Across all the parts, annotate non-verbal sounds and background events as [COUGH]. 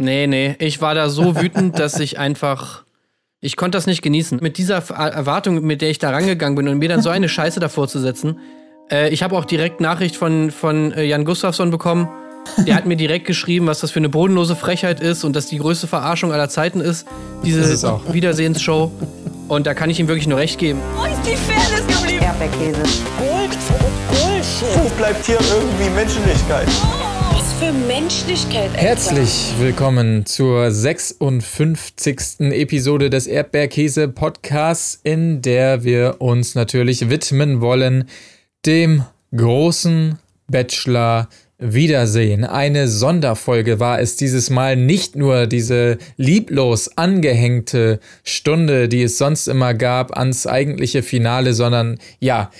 Nee, nee. Ich war da so wütend, dass ich einfach. Ich konnte das nicht genießen. Mit dieser Erwartung, mit der ich da rangegangen bin und mir dann so eine Scheiße davor zu setzen. Äh, ich habe auch direkt Nachricht von, von äh, Jan Gustafsson bekommen. Der hat mir direkt geschrieben, was das für eine bodenlose Frechheit ist und dass die größte Verarschung aller Zeiten ist, diese ist Wiedersehensshow. Und da kann ich ihm wirklich nur recht geben. Wo ist die Fairness geblieben? Erdbeerkäse. Gold, Bullshit. Wo bleibt hier irgendwie Menschlichkeit? Was für Menschlichkeit, Alter. Herzlich willkommen zur 56. Episode des Erdbeerkäse Podcasts, in der wir uns natürlich widmen wollen dem großen Bachelor Wiedersehen. Eine Sonderfolge war es dieses Mal nicht nur diese lieblos angehängte Stunde, die es sonst immer gab ans eigentliche Finale, sondern ja,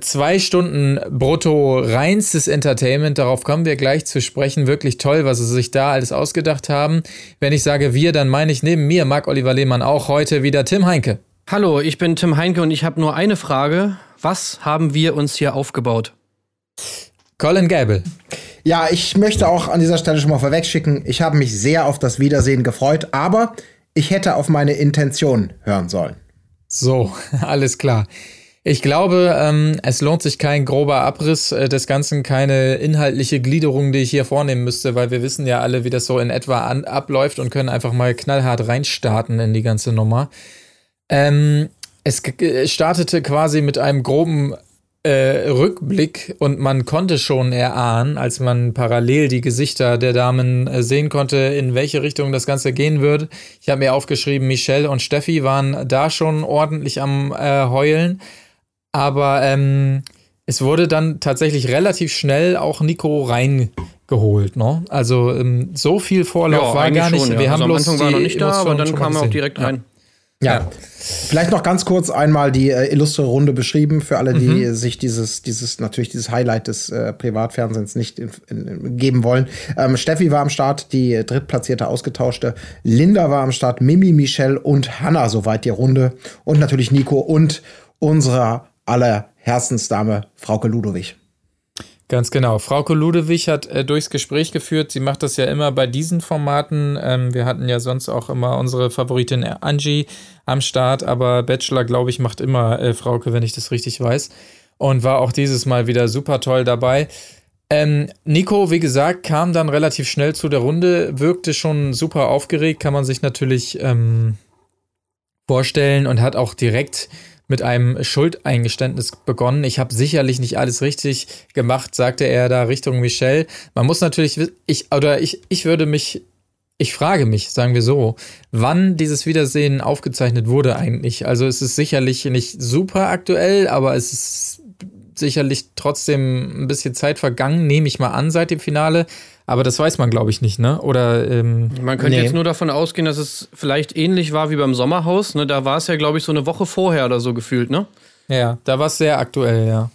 zwei Stunden brutto reinstes Entertainment. Darauf kommen wir gleich zu sprechen. Wirklich toll, was sie sich da alles ausgedacht haben. Wenn ich sage wir, dann meine ich neben mir Marc Oliver Lehmann auch heute wieder Tim Heinke. Hallo, ich bin Tim Heinke und ich habe nur eine Frage. Was haben wir uns hier aufgebaut? Colin Gable. Ja, ich möchte auch an dieser Stelle schon mal vorwegschicken, ich habe mich sehr auf das Wiedersehen gefreut, aber ich hätte auf meine Intention hören sollen. So, [LAUGHS] alles klar. Ich glaube, ähm, es lohnt sich kein grober Abriss äh, des Ganzen, keine inhaltliche Gliederung, die ich hier vornehmen müsste, weil wir wissen ja alle, wie das so in etwa an, abläuft und können einfach mal knallhart reinstarten in die ganze Nummer. Ähm, es startete quasi mit einem groben äh, Rückblick und man konnte schon erahnen, als man parallel die Gesichter der Damen äh, sehen konnte, in welche Richtung das Ganze gehen würde. Ich habe mir aufgeschrieben, Michelle und Steffi waren da schon ordentlich am äh, Heulen, aber ähm, es wurde dann tatsächlich relativ schnell auch Nico reingeholt. Ne? Also ähm, so viel Vorlauf Ja, war gar nicht. schon, ja. Wir haben also am bloß Anfang war die noch nicht da, aber dann kam er auch direkt rein. Ja. Ja. Vielleicht noch ganz kurz einmal die äh, illustre Runde beschrieben für alle, die äh, sich dieses, dieses, natürlich dieses Highlight des äh, Privatfernsehens nicht in, in, geben wollen. Ähm, Steffi war am Start, die drittplatzierte ausgetauschte. Linda war am Start, Mimi, Michelle und Hannah, soweit die Runde. Und natürlich Nico und unsere aller Herzensdame, Frauke Ludowig. Ganz genau. Frauke Ludewig hat äh, durchs Gespräch geführt. Sie macht das ja immer bei diesen Formaten. Ähm, wir hatten ja sonst auch immer unsere Favoritin Angie am Start, aber Bachelor, glaube ich, macht immer äh, Frauke, wenn ich das richtig weiß. Und war auch dieses Mal wieder super toll dabei. Ähm, Nico, wie gesagt, kam dann relativ schnell zu der Runde, wirkte schon super aufgeregt, kann man sich natürlich ähm, vorstellen und hat auch direkt mit einem Schuldeingeständnis begonnen. Ich habe sicherlich nicht alles richtig gemacht, sagte er da Richtung Michelle. Man muss natürlich, ich oder ich, ich würde mich, ich frage mich, sagen wir so, wann dieses Wiedersehen aufgezeichnet wurde eigentlich. Also es ist sicherlich nicht super aktuell, aber es ist sicherlich trotzdem ein bisschen Zeit vergangen, nehme ich mal an seit dem Finale. Aber das weiß man, glaube ich, nicht, ne? Oder ähm, Man könnte Nee. jetzt nur davon ausgehen, dass es vielleicht ähnlich war wie beim Sommerhaus. Ne? Da war es ja, glaube ich, so eine Woche vorher oder so gefühlt, ne? ja, da war es sehr aktuell, ja.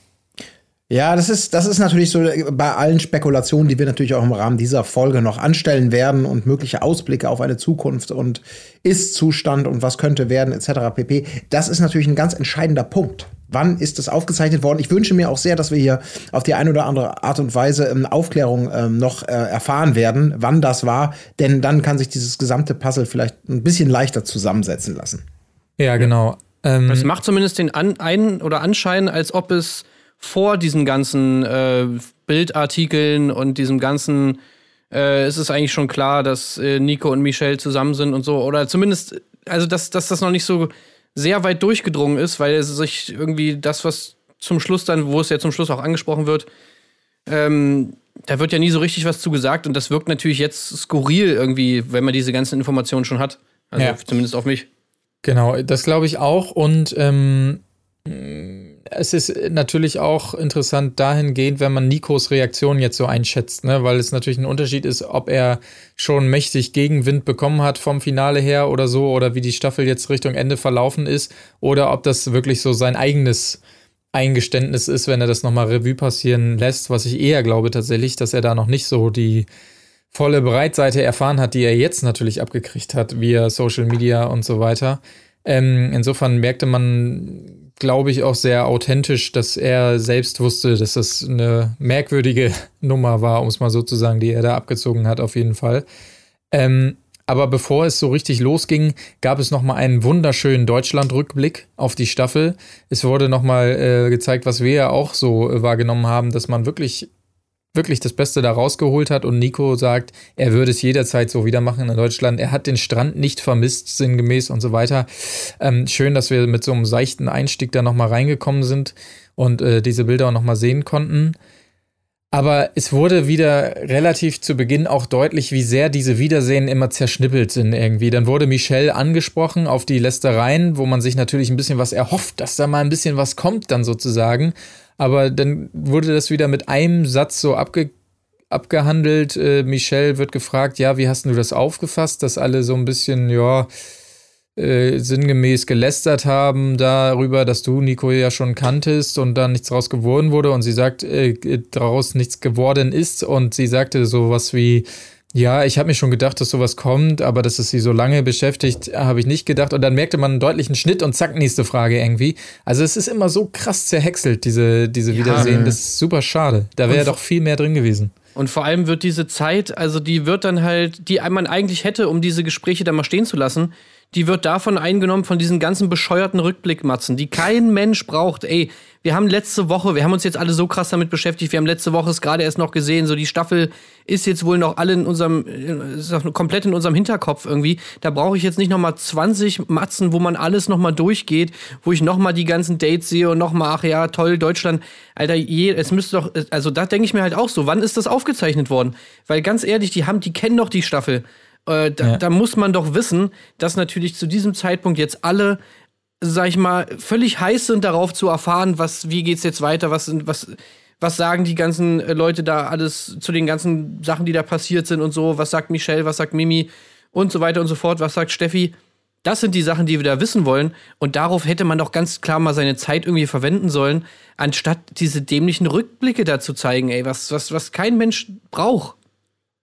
Ja, das ist, das ist natürlich so äh, bei allen Spekulationen, die wir natürlich auch im Rahmen dieser Folge noch anstellen werden und mögliche Ausblicke auf eine Zukunft und Ist-Zustand und was könnte werden, etc. pp. Das ist natürlich ein ganz entscheidender Punkt. Wann ist das aufgezeichnet worden? Ich wünsche mir auch sehr, dass wir hier auf die eine oder andere Art und Weise ähm, Aufklärung ähm, noch äh, erfahren werden, wann das war, denn dann kann sich dieses gesamte Puzzle vielleicht ein bisschen leichter zusammensetzen lassen. Ja, genau. Ähm, Es macht zumindest den An ein oder Anschein, als ob es vor diesen ganzen äh, Bildartikeln und diesem ganzen äh, ist es eigentlich schon klar, dass äh, Nico und Michelle zusammen sind und so. Oder zumindest, also dass, dass das noch nicht so sehr weit durchgedrungen ist, weil es sich irgendwie das, was zum Schluss dann, wo es ja zum Schluss auch angesprochen wird, ähm, da wird ja nie so richtig was zu gesagt und das wirkt natürlich jetzt skurril irgendwie, wenn man diese ganzen Informationen schon hat. Also Ja. zumindest auf mich. Genau, das glaube ich auch. Und ähm, es ist natürlich auch interessant dahingehend, wenn man Nikos Reaktion jetzt so einschätzt, ne? weil es natürlich ein Unterschied ist, ob er schon mächtig Gegenwind bekommen hat vom Finale her oder so, oder wie die Staffel jetzt Richtung Ende verlaufen ist, oder ob das wirklich so sein eigenes Eingeständnis ist, wenn er das nochmal Revue passieren lässt, was ich eher glaube tatsächlich, dass er da noch nicht so die volle Breitseite erfahren hat, die er jetzt natürlich abgekriegt hat, via Social Media und so weiter. Ähm, insofern merkte man, glaube ich, auch sehr authentisch, dass er selbst wusste, dass das eine merkwürdige [LAUGHS] Nummer war, um es mal so zu sagen, die er da abgezogen hat, auf jeden Fall. Ähm, aber bevor es so richtig losging, gab es nochmal einen wunderschönen Deutschland-Rückblick auf die Staffel. Es wurde nochmal äh, gezeigt, was wir ja auch so äh, wahrgenommen haben, dass man wirklich, wirklich das Beste da rausgeholt hat. Und Nico sagt, er würde es jederzeit so wieder machen in Deutschland. Er hat den Strand nicht vermisst, sinngemäß und so weiter. Ähm, schön, dass wir mit so einem seichten Einstieg da nochmal reingekommen sind und äh, diese Bilder auch nochmal sehen konnten. Aber es wurde wieder relativ zu Beginn auch deutlich, wie sehr diese Wiedersehen immer zerschnippelt sind irgendwie. Dann wurde Michelle angesprochen auf die Lästereien, wo man sich natürlich ein bisschen was erhofft, dass da mal ein bisschen was kommt dann sozusagen. Aber dann wurde das wieder mit einem Satz so abge abgehandelt. Äh, Michelle wird gefragt, ja, wie hast du das aufgefasst, dass alle so ein bisschen, ja, äh, sinngemäß gelästert haben darüber, dass du Nico ja schon kanntest und dann nichts draus geworden wurde und sie sagt, äh, daraus nichts geworden ist und sie sagte sowas wie, ja, ich habe mir schon gedacht, dass sowas kommt, aber dass es sie so lange beschäftigt, habe ich nicht gedacht. Und dann merkte man einen deutlichen Schnitt und zack, nächste Frage irgendwie. Also es ist immer so krass zerhäckselt, diese, diese ja, Wiedersehen. Das ist super schade. Da wäre doch viel mehr drin gewesen. Und vor allem wird diese Zeit, also die wird dann halt, die man eigentlich hätte, um diese Gespräche dann mal stehen zu lassen, die wird davon eingenommen, von diesen ganzen bescheuerten Rückblickmatzen, die kein Mensch braucht. Ey, wir haben letzte Woche, wir haben uns jetzt alle so krass damit beschäftigt, wir haben letzte Woche es gerade erst noch gesehen, so die Staffel ist jetzt wohl noch alle in unserem, ist noch komplett in unserem Hinterkopf irgendwie. Da brauche ich jetzt nicht nochmal 20 Matzen, wo man alles nochmal durchgeht, wo ich nochmal die ganzen Dates sehe und nochmal, ach ja, toll, Deutschland. Alter, je, es müsste doch, also da denke ich mir halt auch so, wann ist das aufgezeichnet worden? Weil ganz ehrlich, die haben, die kennen doch die Staffel. Äh, da, ja. da, muss man doch wissen, dass natürlich zu diesem Zeitpunkt jetzt alle, sag ich mal, völlig heiß sind darauf zu erfahren, was, wie geht's jetzt weiter, was, was, was sagen die ganzen äh, Leute da alles zu den ganzen Sachen, die da passiert sind und so, was sagt Michelle, was sagt Mimi und so weiter und so fort, was sagt Steffi. Das sind die Sachen, die wir da wissen wollen. Und darauf hätte man doch ganz klar mal seine Zeit irgendwie verwenden sollen, anstatt diese dämlichen Rückblicke da zu zeigen, ey, was, was, was kein Mensch braucht.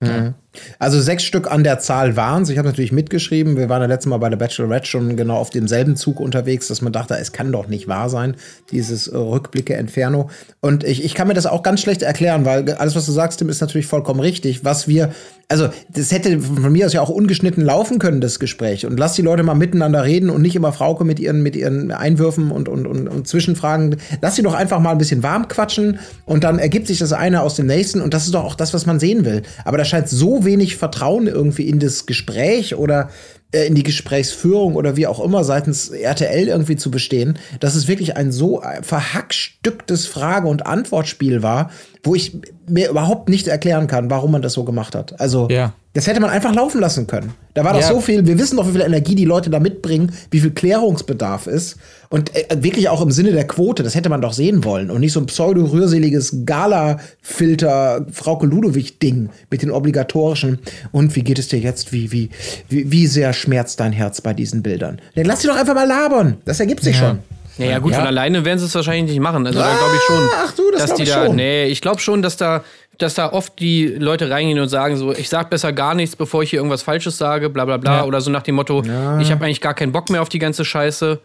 Mhm. Also sechs Stück an der Zahl waren es. Ich habe natürlich mitgeschrieben. Wir waren ja letztes Mal bei der Bachelorette schon genau auf demselben Zug unterwegs, dass man dachte, es kann doch nicht wahr sein, dieses äh, Rückblicke Inferno. Und ich, ich kann mir das auch ganz schlecht erklären, weil alles, was du sagst, Tim, ist natürlich vollkommen richtig. Was wir, also das hätte von mir aus ja auch ungeschnitten laufen können, das Gespräch. Und lass die Leute mal miteinander reden und nicht immer Frauke mit ihren, mit ihren Einwürfen und, und, und, und Zwischenfragen. Lass sie doch einfach mal ein bisschen warm quatschen und dann ergibt sich das eine aus dem nächsten. Und das ist doch auch das, was man sehen will. Aber da scheint so wenig Vertrauen irgendwie in das Gespräch oder in die Gesprächsführung oder wie auch immer seitens RTL irgendwie zu bestehen, dass es wirklich ein so verhackstücktes Frage- und Antwortspiel war, wo ich mir überhaupt nicht erklären kann, warum man das so gemacht hat. Also, ja. das hätte man einfach laufen lassen können. Da war doch ja. so viel, wir wissen doch, wie viel Energie die Leute da mitbringen, wie viel Klärungsbedarf ist. Und äh, wirklich auch im Sinne der Quote, das hätte man doch sehen wollen. Und nicht so ein pseudo-rührseliges Gala-Filter Frauke Ludowig-Ding mit den obligatorischen. Und wie geht es dir jetzt? Wie, wie, wie, wie sehr schmerzt dein Herz bei diesen Bildern? Dann lass sie doch einfach mal labern. Das ergibt sich ja. schon. Naja, gut, ja. von alleine werden sie es wahrscheinlich nicht machen. Also ah, da glaube ich schon. Ach du, das dass die ich da, schon. Nee, ich glaube schon, dass da, dass da oft die Leute reingehen und sagen so, ich sag besser gar nichts, bevor ich hier irgendwas Falsches sage, bla bla bla. Ja. Oder so nach dem Motto, ja. ich habe eigentlich gar keinen Bock mehr auf die ganze Scheiße.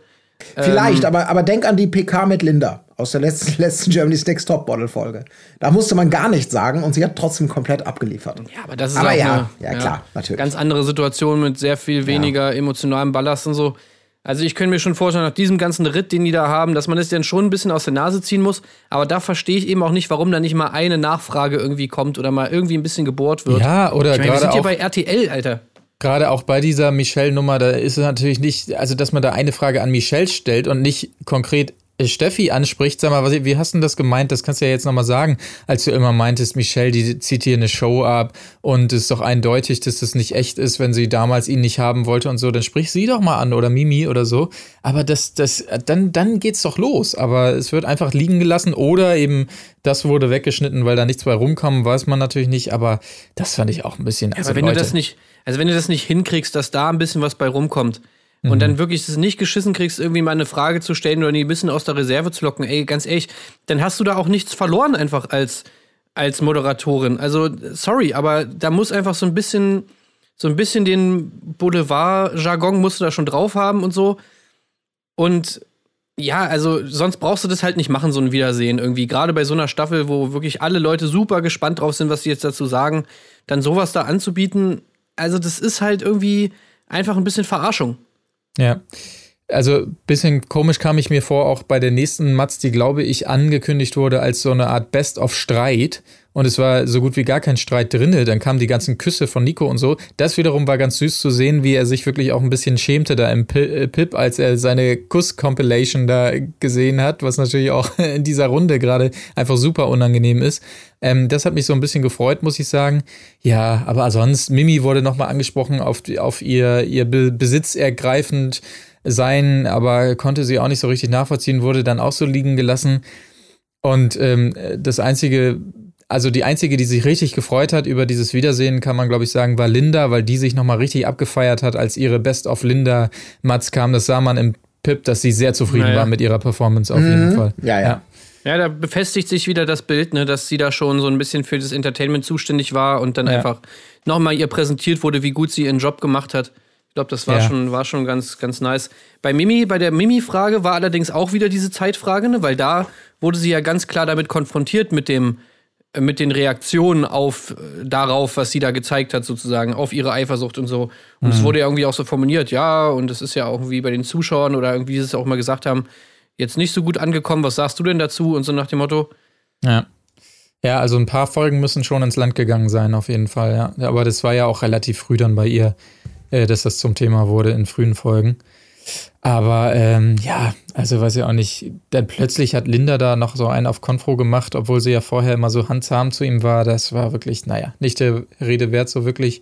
Vielleicht, ähm, aber, aber denk an die PK mit Linda aus der letzten, [LAUGHS] letzten Germany's Next Top Bottle Folge. Da musste man gar nichts sagen und sie hat trotzdem komplett abgeliefert. Ja, aber das ist aber auch ja, eine, ja, klar, natürlich. Ganz andere Situation mit sehr viel weniger emotionalem Ballast und so. Also ich könnte mir schon vorstellen, nach diesem ganzen Ritt, den die da haben, dass man es dann schon ein bisschen aus der Nase ziehen muss. Aber da verstehe ich eben auch nicht, warum da nicht mal eine Nachfrage irgendwie kommt oder mal irgendwie ein bisschen gebohrt wird. Ja, oder ich meine, wir sind hier bei RTL, Alter. Gerade auch bei dieser Michelle-Nummer, da ist es natürlich nicht, also dass man da eine Frage an Michelle stellt und nicht konkret Steffi anspricht, sag mal, was, wie hast du das gemeint? Das kannst du ja jetzt nochmal sagen, als du immer meintest, Michelle, die zieht hier eine Show ab und es ist doch eindeutig, dass das nicht echt ist, wenn sie damals ihn nicht haben wollte und so, dann sprich sie doch mal an oder Mimi oder so. Aber das, das, dann, dann geht's doch los. Aber es wird einfach liegen gelassen oder eben das wurde weggeschnitten, weil da nichts bei rumkommen, weiß man natürlich nicht, aber das fand ich auch ein bisschen. Also aber wenn Leute, du das nicht, also wenn du das nicht hinkriegst, dass da ein bisschen was bei rumkommt, mhm. und dann wirklich es nicht geschissen kriegst, irgendwie mal eine Frage zu stellen oder die ein bisschen aus der Reserve zu locken, ey, ganz ehrlich, dann hast du da auch nichts verloren einfach als, als Moderatorin. Also, sorry, aber da muss einfach so ein bisschen, so ein bisschen den Boulevard-Jargon musst du da schon drauf haben und so. Und ja, also sonst brauchst du das halt nicht machen, so ein Wiedersehen irgendwie. Gerade bei so einer Staffel, wo wirklich alle Leute super gespannt drauf sind, was sie jetzt dazu sagen, dann sowas da anzubieten, also das ist halt irgendwie einfach ein bisschen Verarschung. Ja. Also bisschen komisch kam ich mir vor, auch bei der nächsten Matz, die glaube ich angekündigt wurde als so eine Art Best of Streit. Und es war so gut wie gar kein Streit drinne. Dann kamen die ganzen Küsse von Nico und so. Das wiederum war ganz süß zu sehen, wie er sich wirklich auch ein bisschen schämte da im äh, Pip, als er seine Kuss-Compilation da gesehen hat, was natürlich auch [LAUGHS] in dieser Runde gerade einfach super unangenehm ist. Ähm, das hat mich so ein bisschen gefreut, muss ich sagen. Ja, aber sonst, Mimi wurde nochmal angesprochen auf, auf ihr, ihr Besitz ergreifend sein, aber konnte sie auch nicht so richtig nachvollziehen, wurde dann auch so liegen gelassen. Und ähm, das einzige, also die einzige, die sich richtig gefreut hat über dieses Wiedersehen, kann man glaube ich sagen, war Linda, weil die sich nochmal richtig abgefeiert hat, als ihre Best of Linda Mats kam. Das sah man im Pip, dass sie sehr zufrieden naja. war mit ihrer Performance auf mhm. jeden Fall. Ja, ja. Ja, da befestigt sich wieder das Bild, ne, dass sie da schon so ein bisschen für das Entertainment zuständig war und dann ja. einfach nochmal ihr präsentiert wurde, wie gut sie ihren Job gemacht hat. Ich glaube, das war, ja. schon, war schon ganz, ganz nice. Bei Mimi, bei der Mimi-Frage war allerdings auch wieder diese Zeitfrage, ne? weil da wurde sie ja ganz klar damit konfrontiert mit dem, äh, mit den Reaktionen auf äh, darauf, was sie da gezeigt hat, sozusagen, auf ihre Eifersucht und so. Und es mhm. wurde ja irgendwie auch so formuliert, ja, und es ist ja auch irgendwie bei den Zuschauern oder irgendwie, wie sie es auch mal gesagt haben, jetzt nicht so gut angekommen. Was sagst du denn dazu? Und so nach dem Motto. Ja. Ja, also ein paar Folgen müssen schon ins Land gegangen sein, auf jeden Fall, ja. Aber das war ja auch relativ früh dann bei ihr äh, dass das zum Thema wurde in frühen Folgen. Aber ähm, ja, also weiß ich auch nicht. Dann plötzlich hat Linda da noch so einen auf Konfro gemacht, obwohl sie ja vorher immer so handzahm zu ihm war. Das war wirklich, naja, nicht der Rede wert, so wirklich.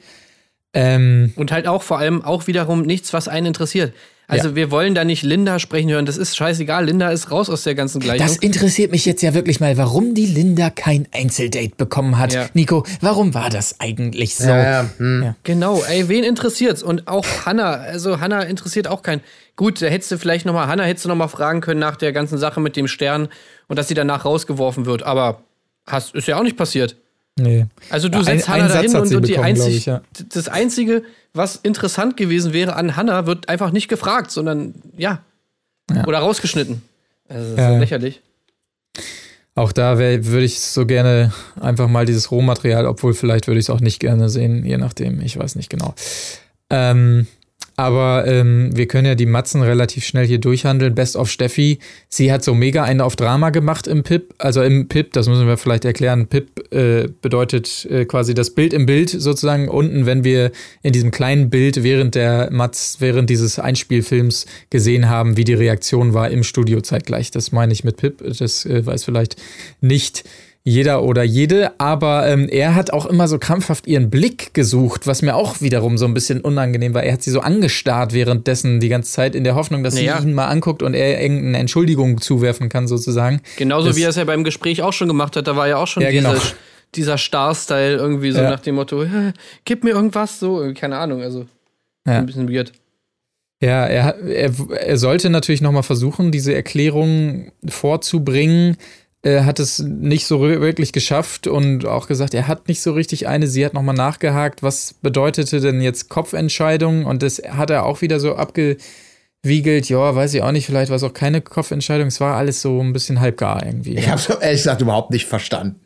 Ähm, Und halt auch vor allem auch wiederum nichts, was einen interessiert. Also ja. wir wollen da nicht Linda sprechen hören. Das ist scheißegal. Linda ist raus aus der ganzen Gleichung. Das interessiert mich jetzt ja wirklich mal, warum die Linda kein Einzeldate bekommen hat. Ja. Nico, warum war das eigentlich so? Ja, hm. Genau, ey, wen interessiert's? Und auch Hannah, also Hannah interessiert auch keinen. Gut, da hättest du vielleicht nochmal, Hannah hättest du nochmal fragen können nach der ganzen Sache mit dem Stern und dass sie danach rausgeworfen wird. Aber hast, ist ja auch nicht passiert. Nee. Also du setzt ein, Hannah dahin und, und die einzig, ich, ja. das Einzige, was interessant gewesen wäre an Hannah, wird einfach nicht gefragt, sondern ja. ja. Oder rausgeschnitten. Also das ist ja. lächerlich. Auch da würde ich so gerne einfach mal dieses Rohmaterial, obwohl vielleicht würde ich es auch nicht gerne sehen, je nachdem, ich weiß nicht genau. Ähm, aber ähm, wir können ja die Matzen relativ schnell hier durchhandeln. Best of Steffi. Sie hat so mega eine auf Drama gemacht im Pip. Also im Pip, das müssen wir vielleicht erklären. Pip äh, bedeutet äh, quasi das Bild im Bild sozusagen unten, wenn wir in diesem kleinen Bild während der Matz, während dieses Einspielfilms gesehen haben, wie die Reaktion war im Studio zeitgleich. Das meine ich mit Pip. Das äh, weiß vielleicht nicht jeder oder jede, aber ähm, er hat auch immer so krampfhaft ihren Blick gesucht, was mir auch wiederum so ein bisschen unangenehm war. Er hat sie so angestarrt währenddessen die ganze Zeit in der Hoffnung, dass naja. sie ihn mal anguckt und er irgendeine Entschuldigung zuwerfen kann, sozusagen. Genauso das, wie er es ja beim Gespräch auch schon gemacht hat, da war ja auch schon ja, diese, genau. dieser Star-Style irgendwie so ja. nach dem Motto, gib mir irgendwas, so, keine Ahnung, also ja. ein bisschen weird. Ja, er, er, er sollte natürlich nochmal versuchen, diese Erklärung vorzubringen, er hat es nicht so wirklich geschafft und auch gesagt, er hat nicht so richtig eine. Sie hat nochmal nachgehakt, was bedeutete denn jetzt Kopfentscheidung? Und das hat er auch wieder so abgewiegelt. Ja, weiß ich auch nicht, vielleicht war es auch keine Kopfentscheidung. Es war alles so ein bisschen halbgar irgendwie. Ich habe es [LAUGHS] ehrlich gesagt überhaupt nicht verstanden.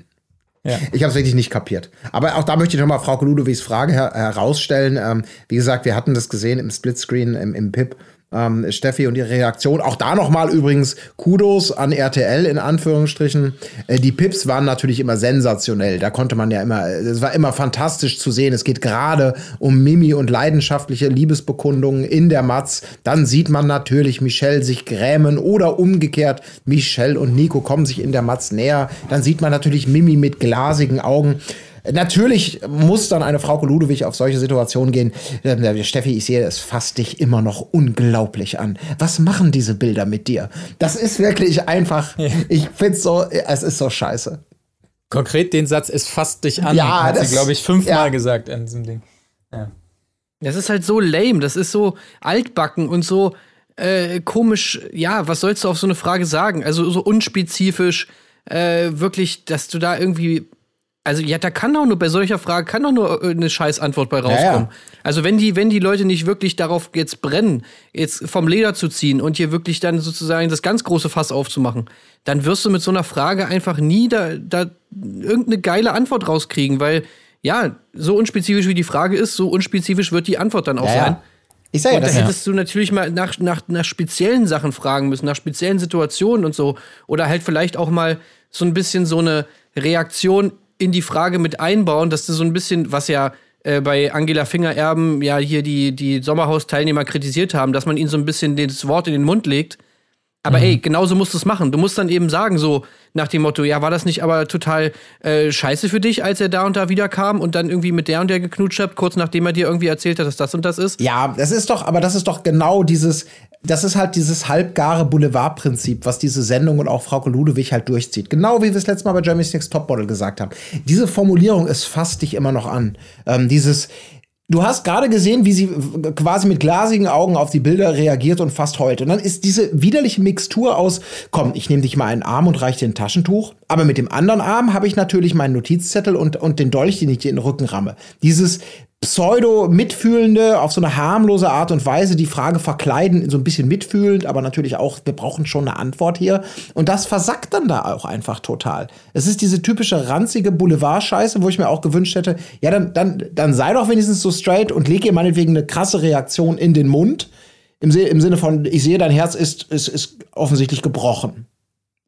Ja. Ich habe es wirklich nicht kapiert. Aber auch da möchte ich nochmal Frau Ludowigs Frage her herausstellen. Ähm, wie gesagt, wir hatten das gesehen im Splitscreen, im, im PIP ähm, Steffi und ihre Reaktion. Auch da nochmal übrigens Kudos an RTL in Anführungsstrichen. Äh, die Pips waren natürlich immer sensationell. Da konnte man ja immer, es war immer fantastisch zu sehen. Es geht gerade um Mimi und leidenschaftliche Liebesbekundungen in der Matz. Dann sieht man natürlich Michelle sich grämen oder umgekehrt Michelle und Nico kommen sich in der Matz näher. Dann sieht man natürlich Mimi mit glasigen Augen. Natürlich muss dann eine Frau Ludewig auf solche Situationen gehen. Äh, Steffi, ich sehe, es fasst dich immer noch unglaublich an. Was machen diese Bilder mit dir? Das ist wirklich einfach, ja. ich finde so, es ist so scheiße. Konkret den Satz, es fasst dich an, ja, hat das, sie, glaube ich, fünfmal ja. gesagt in diesem Ding. Ja. Das ist halt so lame, das ist so altbacken und so äh, komisch. Ja, was sollst du auf so eine Frage sagen? Also so unspezifisch, äh, wirklich, dass du da irgendwie also ja, da kann doch nur bei solcher Frage kann doch nur eine scheiß Antwort bei rauskommen. Ja, ja. Also wenn die, wenn die Leute nicht wirklich darauf jetzt brennen, jetzt vom Leder zu ziehen und hier wirklich dann sozusagen das ganz große Fass aufzumachen, dann wirst du mit so einer Frage einfach nie da, da irgendeine geile Antwort rauskriegen, weil ja, so unspezifisch wie die Frage ist, so unspezifisch wird die Antwort dann auch Ja, ja. sein. Ich sage ja, Und da hättest du natürlich mal nach, nach, nach speziellen Sachen fragen müssen, nach speziellen Situationen und so. Oder halt vielleicht auch mal so ein bisschen so eine Reaktion in die Frage mit einbauen, dass du so ein bisschen, was ja äh, bei Angela Fingererben ja hier die, die Sommerhausteilnehmer kritisiert haben, dass man ihnen so ein bisschen das Wort in den Mund legt. Aber ey, genauso musst du es machen. Du musst dann eben sagen, so nach dem Motto, ja, war das nicht aber total äh, scheiße für dich, als er da und da wiederkam und dann irgendwie mit der und der geknutscht hat, kurz nachdem er dir irgendwie erzählt hat, dass das und das ist? Ja, das ist doch, aber das ist doch genau dieses, das ist halt dieses halbgare Boulevardprinzip, was diese Sendung und auch Frau Ludewig halt durchzieht. Genau wie wir es letztes Mal bei Jeremy's Next Topmodel gesagt haben. Diese Formulierung, es fasst dich immer noch an. Ähm, dieses, Du hast gerade gesehen, wie sie quasi mit glasigen Augen auf die Bilder reagiert und fast heult. Und dann ist diese widerliche Mixtur aus, komm, ich nehme dich mal einen Arm und reiche dir ein Taschentuch. Aber mit dem anderen Arm habe ich natürlich meinen Notizzettel und, und den Dolch, den ich dir in den Rücken ramme. Dieses pseudo-mitfühlende, auf so eine harmlose Art und Weise die Frage verkleiden, so ein bisschen mitfühlend, aber natürlich auch, wir brauchen schon eine Antwort hier. Und das versackt dann da auch einfach total. Es ist diese typische ranzige Boulevard-Scheiße, wo ich mir auch gewünscht hätte, ja, dann, dann, dann sei doch wenigstens so straight und leg ihr meinetwegen eine krasse Reaktion in den Mund. Im, im Sinne von, ich sehe, dein Herz ist, ist, ist offensichtlich gebrochen.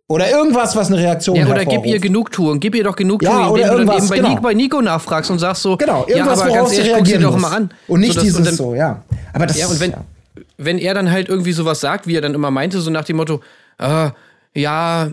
Oder irgendwas, was eine Reaktion Ja, oder gib ihr Genugtuung. Gib ihr doch Genugtuung, Ja, oder indem du dann eben bei, genau. Nico, bei Nico nachfragst und sagst so, Genau, ja, irgendwas, aber worauf ganz ehrlich, guck sie doch mal an. Und nicht so, dass- dieses und dann, so, ja. Aber das Ja, und wenn, ja. wenn er dann halt irgendwie sowas sagt, wie er dann immer meinte, so nach dem Motto, äh, ja,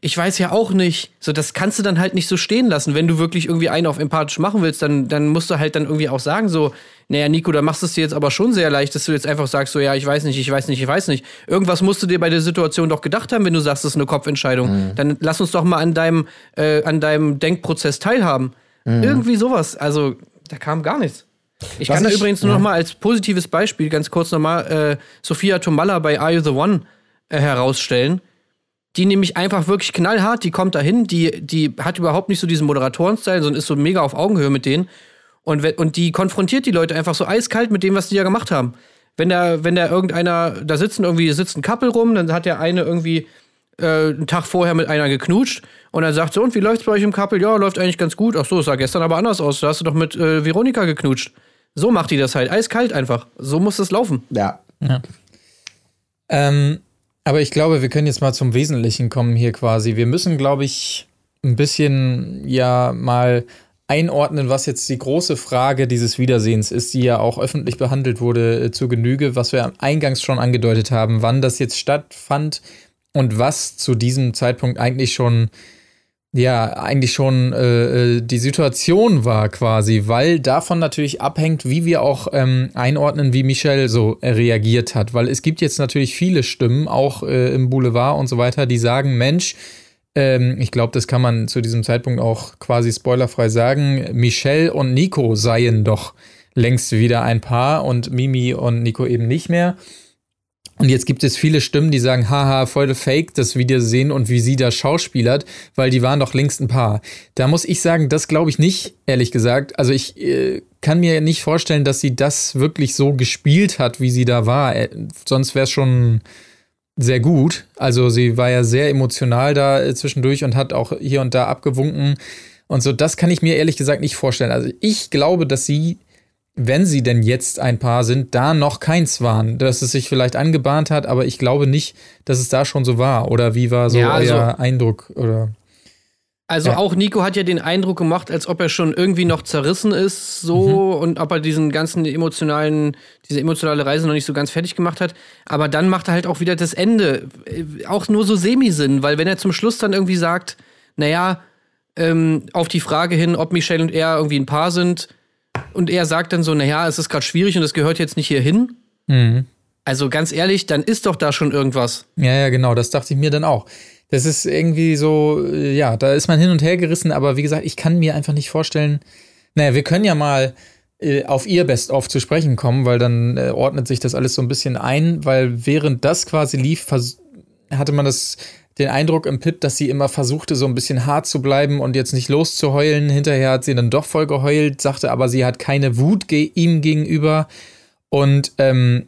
ich weiß ja auch nicht. So, das kannst du dann halt nicht so stehen lassen. Wenn du wirklich irgendwie einen auf empathisch machen willst, dann, dann musst du halt dann irgendwie auch sagen, so, naja, Nico, da machst du es dir jetzt aber schon sehr leicht, dass du jetzt einfach sagst, so, ja, ich weiß nicht, ich weiß nicht, ich weiß nicht. Irgendwas musst du dir bei der Situation doch gedacht haben, wenn du sagst, das ist eine Kopfentscheidung. Mhm. Dann lass uns doch mal an deinem, äh, an deinem Denkprozess teilhaben. Mhm. Irgendwie sowas. Also, da kam gar nichts. Ich Was kann da ich- übrigens nur noch mal als positives Beispiel ganz kurz noch mal äh, Sophia Tomalla bei Are You the One äh, herausstellen. Die nämlich einfach wirklich knallhart, die kommt dahin, die, die hat überhaupt nicht so diesen Moderatoren-Style, sondern ist so mega auf Augenhöhe mit denen. Und, und die konfrontiert die Leute einfach so eiskalt mit dem, was die da gemacht haben. Wenn da, wenn da irgendeiner, da sitzen irgendwie, sitzt ein Couple rum, dann hat der eine irgendwie äh, einen Tag vorher mit einer geknutscht und dann sagt so, und wie läuft's bei euch im Couple? Ja, läuft eigentlich ganz gut. Ach so, es sah gestern aber anders aus. Da hast du doch mit äh, Veronika geknutscht. So macht die das halt, eiskalt einfach. So muss das laufen. ja. Ähm, aber ich glaube, wir können jetzt mal zum Wesentlichen kommen hier quasi. Wir müssen, glaube ich, ein bisschen ja mal einordnen, was jetzt die große Frage dieses Wiedersehens ist, die ja auch öffentlich behandelt wurde äh, zu Genüge, was wir eingangs schon angedeutet haben, wann das jetzt stattfand und was zu diesem Zeitpunkt eigentlich schon ja, eigentlich schon äh, äh, die Situation war quasi, weil davon natürlich abhängt, wie wir auch ähm, einordnen, wie Michel so reagiert hat. Weil es gibt jetzt natürlich viele Stimmen, auch äh, im Boulevard und so weiter, die sagen, Mensch, ähm, ich glaube, das kann man zu diesem Zeitpunkt auch quasi spoilerfrei sagen, Michel und Nico seien doch längst wieder ein Paar und Mimi und Nico eben nicht mehr. Und jetzt gibt es viele Stimmen, die sagen, haha, voll fake, das Video sehen und wie sie da schauspielert, weil die waren doch längst ein Paar. Da muss ich sagen, das glaube ich nicht, ehrlich gesagt. Also ich äh, kann mir nicht vorstellen, dass sie das wirklich so gespielt hat, wie sie da war. Äh, sonst wäre es schon sehr gut. Also sie war ja sehr emotional da äh, zwischendurch und hat auch hier und da abgewunken. Und so, das kann ich mir ehrlich gesagt nicht vorstellen. Also ich glaube, dass sie wenn sie denn jetzt ein Paar sind, da noch keins waren. Dass es sich vielleicht angebahnt hat, aber ich glaube nicht, dass es da schon so war. Oder wie war so Ja, also- euer Eindruck? Oder Also Ja. auch Nico hat ja den Eindruck gemacht, als ob er schon irgendwie noch zerrissen ist, so und ob er diesen ganzen emotionalen, diese emotionale Reise noch nicht so ganz fertig gemacht hat. Aber dann macht er halt auch wieder das Ende äh, auch nur so Semi-Sinn, weil wenn er zum Schluss dann irgendwie sagt, naja, ähm, auf die Frage hin, ob Michelle und er irgendwie ein Paar sind, und er sagt dann so, naja, es ist gerade schwierig und es gehört jetzt nicht hier hin. Also ganz ehrlich, dann ist doch da schon irgendwas. Ja, ja, genau, das dachte ich mir dann auch. Das ist irgendwie so, äh, ja, da ist man hin und her gerissen, aber wie gesagt, ich kann mir einfach nicht vorstellen. Naja, wir können ja mal äh, auf ihr Best-of zu sprechen kommen, weil dann äh, ordnet sich das alles so ein bisschen ein, weil während das quasi lief, hatte man das den Eindruck im Pip, dass sie immer versuchte, so ein bisschen hart zu bleiben und jetzt nicht loszuheulen. Hinterher hat sie dann doch voll geheult, sagte aber, sie hat keine Wut ge ihm gegenüber. Und ähm,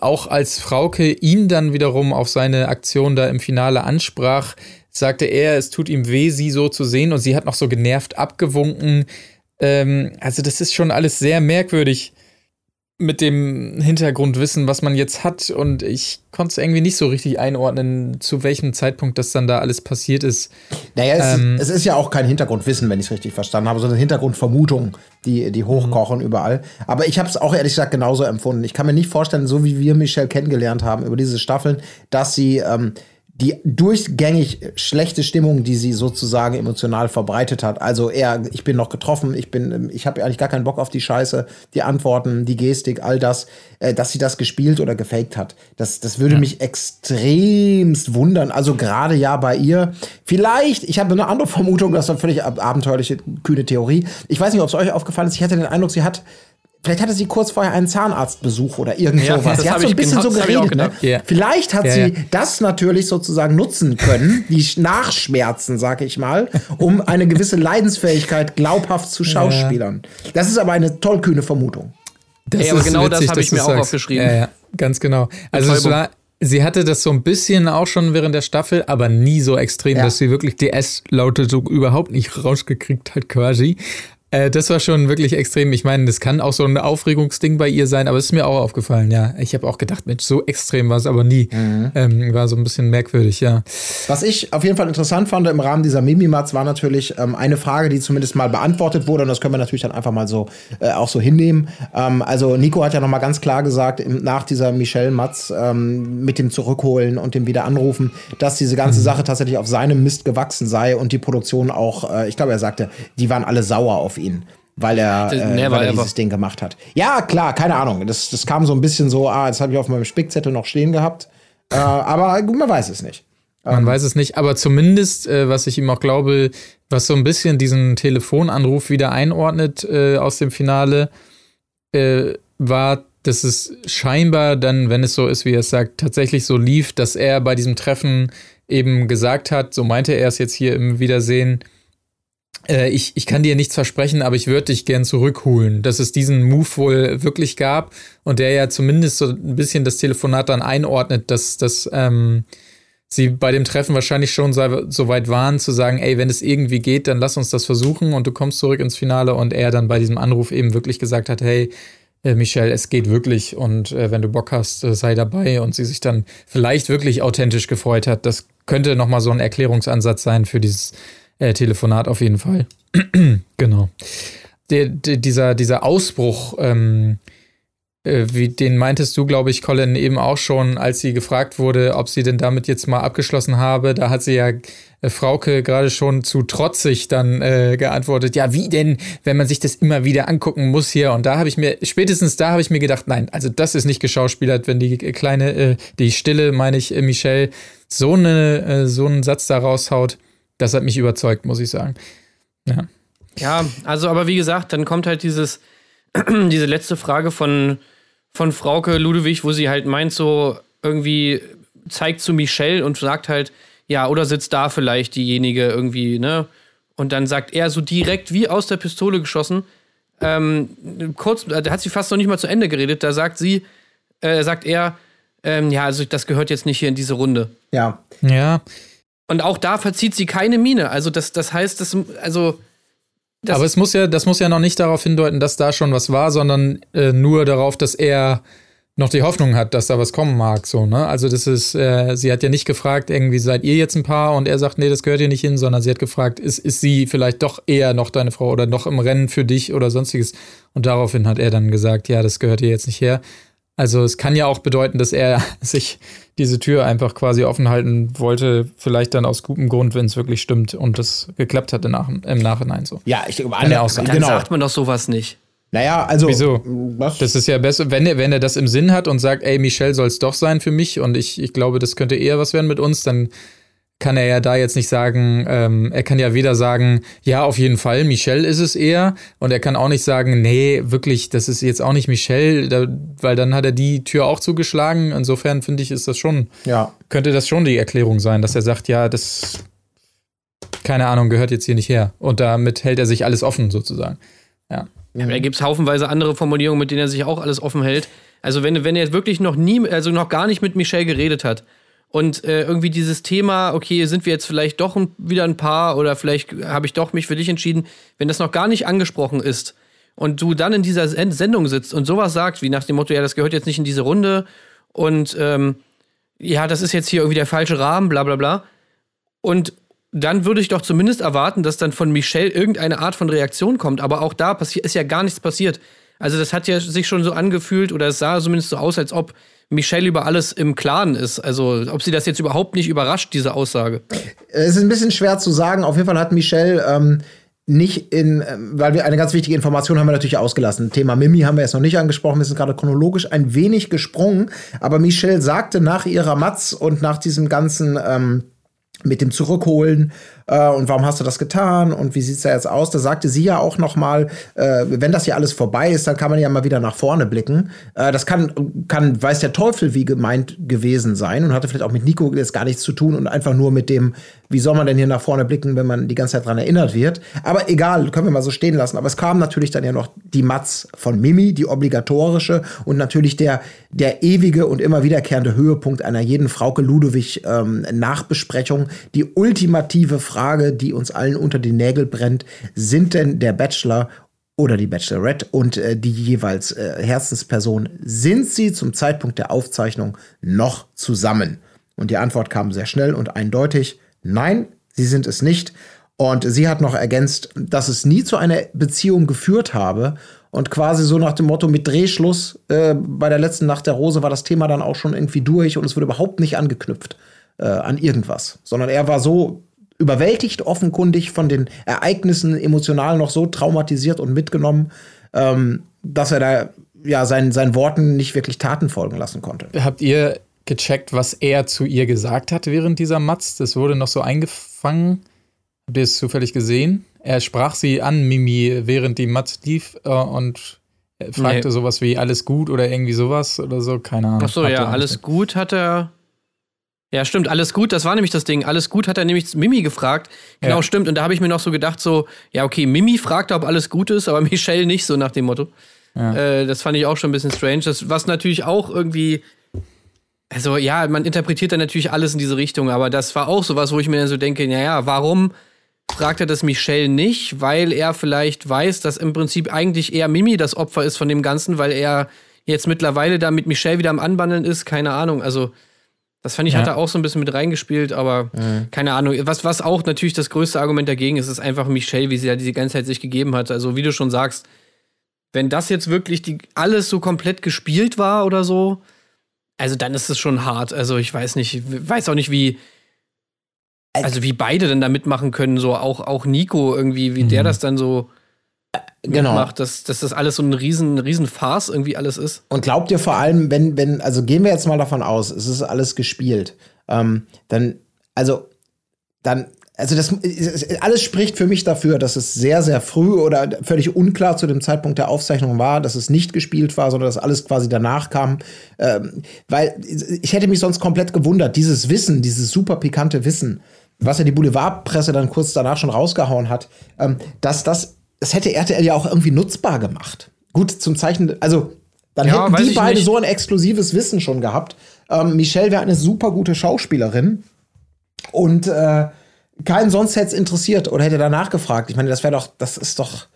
auch als Frauke ihn dann wiederum auf seine Aktion da im Finale ansprach, sagte er, es tut ihm weh, sie so zu sehen. Und sie hat noch so genervt abgewunken. Ähm, also, das ist schon alles sehr merkwürdig mit dem Hintergrundwissen, was man jetzt hat. Und ich konnte es irgendwie nicht so richtig einordnen, zu welchem Zeitpunkt das dann da alles passiert ist. Naja, es, Ähm. es ist ja auch kein Hintergrundwissen, wenn ich es richtig verstanden habe, sondern Hintergrundvermutungen, die, die hochkochen überall. Aber ich habe es auch ehrlich gesagt genauso empfunden. Ich kann mir nicht vorstellen, so wie wir Michelle kennengelernt haben über diese Staffeln, dass sie ähm, die durchgängig schlechte Stimmung, die sie sozusagen emotional verbreitet hat. Also eher, ich bin noch getroffen, ich bin, ich habe eigentlich gar keinen Bock auf die Scheiße, die Antworten, die Gestik, all das, äh, dass sie das gespielt oder gefaked hat. Das, das würde mich extremst wundern. Also gerade ja bei ihr. Vielleicht, ich habe eine andere Vermutung, das ist eine völlig ab- abenteuerliche, kühne Theorie. Ich weiß nicht, ob es euch aufgefallen ist. Ich hatte den Eindruck, sie hat Vielleicht hatte sie kurz vorher einen Zahnarztbesuch oder irgend Ja, sowas. das Sie hat so ein ich bisschen genau- so das geredet. Ne? Ja. Vielleicht hat Ja, sie ja. das natürlich sozusagen nutzen können, die Nachschmerzen, sag ich mal, um eine gewisse Leidensfähigkeit glaubhaft zu schauspielern. Das ist aber eine tollkühne Vermutung. Das Ey, aber ist genau das witzig, hab dass ich mir du's auch sagst. aufgeschrieben. Ja, ja, ganz genau. Also es war, sie hatte das so ein bisschen auch schon während der Staffel, aber nie so extrem, Ja. dass sie wirklich die S-Laute so überhaupt nicht rausgekriegt hat quasi. Äh, das war schon wirklich extrem. Ich meine, das kann auch so ein Aufregungsding bei ihr sein, aber es ist mir auch aufgefallen, ja. Ich habe auch gedacht, Mensch, so extrem war es aber nie. Mhm. Ähm, war so ein bisschen merkwürdig, ja. Was ich auf jeden Fall interessant fand im Rahmen dieser Mimimats war natürlich ähm, eine Frage, die zumindest mal beantwortet wurde und das können wir natürlich dann einfach mal so äh, auch so hinnehmen. Ähm, also Nico hat ja noch mal ganz klar gesagt im, nach dieser Michelle Matz ähm, mit dem Zurückholen und dem Wiederanrufen, dass diese ganze Sache tatsächlich auf seinem Mist gewachsen sei und die Produktion auch, äh, ich glaube, er sagte, die waren alle sauer auf ihn. Weil er, äh, never weil er dieses Ding gemacht hat. Ja, klar, keine Ahnung. Das, das kam so ein bisschen so, ah, das habe ich auf meinem Spickzettel noch stehen gehabt. Äh, aber gut, man weiß es nicht. Man weiß es nicht, aber zumindest, äh, was ich ihm auch glaube, was so ein bisschen diesen Telefonanruf wieder einordnet äh, aus dem Finale, äh, war, dass es scheinbar dann, wenn es so ist, wie er es sagt, tatsächlich so lief, dass er bei diesem Treffen eben gesagt hat, so meinte er es jetzt hier im Wiedersehen, ich, ich kann dir nichts versprechen, aber ich würde dich gern zurückholen. Dass es diesen Move wohl wirklich gab und der ja zumindest so ein bisschen das Telefonat dann einordnet, dass das ähm, sie bei dem Treffen wahrscheinlich schon so, so weit waren, zu sagen, ey, wenn es irgendwie geht, dann lass uns das versuchen und du kommst zurück ins Finale und er dann bei diesem Anruf eben wirklich gesagt hat, hey, äh, Michelle, es geht wirklich und äh, wenn du Bock hast, äh, sei dabei und sie sich dann vielleicht wirklich authentisch gefreut hat. Das könnte nochmal so ein Erklärungsansatz sein für dieses äh, Telefonat auf jeden Fall. [CLEARS THROAT] genau. Der, der, dieser, dieser Ausbruch, ähm, äh, wie, den meintest du, glaube ich, Colin, eben auch schon, als sie gefragt wurde, ob sie denn damit jetzt mal abgeschlossen habe. Da hat sie ja äh, Frauke gerade schon zu trotzig dann äh, geantwortet. Ja, wie denn, wenn man sich das immer wieder angucken muss hier? Und da habe ich mir, spätestens da habe ich mir gedacht, nein, also das ist nicht geschauspielert, wenn die kleine, äh, die Stille, meine ich, äh, Michelle, so, eine, äh, so einen Satz da raushaut. Das hat mich überzeugt, muss ich sagen. Ja. Ja, also aber wie gesagt, dann kommt halt dieses, [CLEARS THROAT] diese letzte Frage von, von Frauke Ludewig, wo sie halt meint, so irgendwie zeigt zu Michelle und sagt halt, ja, oder sitzt da vielleicht diejenige irgendwie, ne? Und dann sagt er so direkt wie aus der Pistole geschossen, ähm, kurz, da hat sie fast noch nicht mal zu Ende geredet, da sagt sie, äh, sagt er, ähm, ja, also das gehört jetzt nicht hier in diese Runde. Ja. Ja, Und auch da verzieht sie keine Miene. Also das, das heißt, das, also Das- aber es muss ja, das muss ja noch nicht darauf hindeuten, dass da schon was war, sondern äh, nur darauf, dass er noch die Hoffnung hat, dass da was kommen mag. So, ne? Also das ist, äh, sie hat ja nicht gefragt, irgendwie seid ihr jetzt ein Paar und er sagt, nee, das gehört hier nicht hin, sondern sie hat gefragt, ist, ist sie vielleicht doch eher noch deine Frau oder noch im Rennen für dich oder sonstiges. Und daraufhin hat er dann gesagt, ja, das gehört hier jetzt nicht her. Also es kann ja auch bedeuten, dass er [LAUGHS] sich diese Tür einfach quasi offen halten wollte, vielleicht dann aus gutem Grund, wenn es wirklich stimmt und das geklappt hatte nach, im Nachhinein so. Ja, ich glaube, auch sein. dann genau. sagt man doch sowas nicht. Naja, also. Wieso? Was? Das ist ja besser, wenn er, wenn er das im Sinn hat und sagt, ey, Michelle soll es doch sein für mich und ich, ich glaube, das könnte eher was werden mit uns, dann kann er ja da jetzt nicht sagen, ähm, er kann ja weder sagen, ja, auf jeden Fall, Michelle ist es eher, und er kann auch nicht sagen, nee, wirklich, das ist jetzt auch nicht Michelle, da, weil dann hat er die Tür auch zugeschlagen. Insofern finde ich, ist das schon, ja. könnte das schon die Erklärung sein, dass er sagt, ja, das, keine Ahnung, gehört jetzt hier nicht her. Und damit hält er sich alles offen, sozusagen. Ja. Ja, da gibt es haufenweise andere Formulierungen, mit denen er sich auch alles offen hält. Also wenn, wenn er wirklich noch nie, also noch gar nicht mit Michelle geredet hat Und äh, irgendwie dieses Thema, okay, sind wir jetzt vielleicht doch ein, wieder ein Paar oder vielleicht habe ich doch mich für dich entschieden, wenn das noch gar nicht angesprochen ist und du dann in dieser Sendung sitzt und sowas sagst, wie nach dem Motto, ja, das gehört jetzt nicht in diese Runde und ähm, ja, das ist jetzt hier irgendwie der falsche Rahmen, bla bla bla. Und dann würde ich doch zumindest erwarten, dass dann von Michelle irgendeine Art von Reaktion kommt. Aber auch da ist ja gar nichts passiert. Also das hat ja sich schon so angefühlt oder es sah zumindest so aus, als ob Michelle über alles im Klaren ist. Also ob sie das jetzt überhaupt nicht überrascht, diese Aussage. Es ist ein bisschen schwer zu sagen. Auf jeden Fall hat Michelle ähm, nicht in, ähm, weil wir eine ganz wichtige Information haben wir natürlich ausgelassen. Thema Mimi haben wir jetzt noch nicht angesprochen. Wir sind gerade chronologisch ein wenig gesprungen. Aber Michelle sagte nach ihrer Matz und nach diesem ganzen ähm, mit dem Zurückholen äh, und warum hast du das getan und wie sieht es da jetzt aus? Da sagte sie ja auch noch mal, äh, wenn das hier alles vorbei ist, dann kann man ja mal wieder nach vorne blicken. Äh, das kann, kann, weiß der Teufel, wie gemeint gewesen sein und hatte vielleicht auch mit Nico jetzt gar nichts zu tun und einfach nur mit dem, wie soll man denn hier nach vorne blicken, wenn man die ganze Zeit dran erinnert wird. Aber egal, können wir mal so stehen lassen. Aber es kam natürlich dann ja noch die Matz von Mimi, die obligatorische und natürlich der, der ewige und immer wiederkehrende Höhepunkt einer jeden Frauke Ludewig ähm, Nachbesprechung, die ultimative Frage Frage, die uns allen unter die Nägel brennt, sind denn der Bachelor oder die Bachelorette und äh, die jeweils äh, Herzensperson, sind sie zum Zeitpunkt der Aufzeichnung noch zusammen? Und die Antwort kam sehr schnell und eindeutig, nein, sie sind es nicht. Und sie hat noch ergänzt, dass es nie zu einer Beziehung geführt habe. Und quasi so nach dem Motto, mit Drehschluss äh, bei der letzten Nacht der Rose war das Thema dann auch schon irgendwie durch und es wurde überhaupt nicht angeknüpft äh, an irgendwas. Sondern er war so überwältigt offenkundig von den Ereignissen, emotional noch so traumatisiert und mitgenommen, ähm, dass er da ja seinen, seinen Worten nicht wirklich Taten folgen lassen konnte. Habt ihr gecheckt, was er zu ihr gesagt hat während dieser Matz? Das wurde noch so eingefangen. Habt ihr es zufällig gesehen? Er sprach sie an, Mimi, während die Matz lief äh, und fragte nee. sowas wie alles gut oder irgendwie sowas oder so, keine Ahnung. Ach so, ja, alles gut hat er ja, stimmt, alles gut. Das war nämlich das Ding. Alles gut hat er nämlich Mimi gefragt. Genau, ja. stimmt. Und da habe ich mir noch so gedacht, so, ja, okay, Mimi fragt, ob alles gut ist, aber [LAUGHS] Michelle nicht, so nach dem Motto. Ja. Äh, das fand ich auch schon ein bisschen strange. Das, was natürlich auch irgendwie. Also, ja, man interpretiert dann natürlich alles in diese Richtung, aber das war auch sowas, wo ich mir dann so denke, naja, warum fragt er das Michelle nicht? Weil er vielleicht weiß, dass im Prinzip eigentlich eher Mimi das Opfer ist von dem Ganzen, weil er jetzt mittlerweile da mit Michelle wieder am Anbandeln ist, keine Ahnung. Also, das fand ich, ja. hat er auch so ein bisschen mit reingespielt, aber mhm. keine Ahnung. Was, was auch natürlich das größte Argument dagegen ist, ist einfach Michelle, wie sie ja diese ganze Zeit sich gegeben hat. Also, wie du schon sagst, wenn das jetzt wirklich die, alles so komplett gespielt war oder so, also dann ist es schon hart. Also, ich weiß nicht, weiß auch nicht, wie, also wie beide denn da mitmachen können, so auch, auch Nico irgendwie, wie mhm. der das dann so genau. macht, dass, dass das alles so ein riesen, riesen Farce irgendwie alles ist. Und glaubt ihr vor allem, wenn, wenn, also gehen wir jetzt mal davon aus, es ist alles gespielt, ähm, dann, also, dann, also das, alles spricht für mich dafür, dass es sehr, sehr früh oder völlig unklar zu dem Zeitpunkt der Aufzeichnung war, dass es nicht gespielt war, sondern dass alles quasi danach kam. Ähm, weil ich hätte mich sonst komplett gewundert, dieses Wissen, dieses super pikante Wissen, was ja die Boulevardpresse dann kurz danach schon rausgehauen hat, ähm, dass das das hätte RTL ja auch irgendwie nutzbar gemacht. Gut, zum Zeichen, also dann ja, hätten die beide nicht. so ein exklusives Wissen schon gehabt. Ähm, Michelle wäre eine super gute Schauspielerin und äh, keinen sonst hätte es interessiert oder hätte danach gefragt. Ich meine, das wäre doch, das ist doch.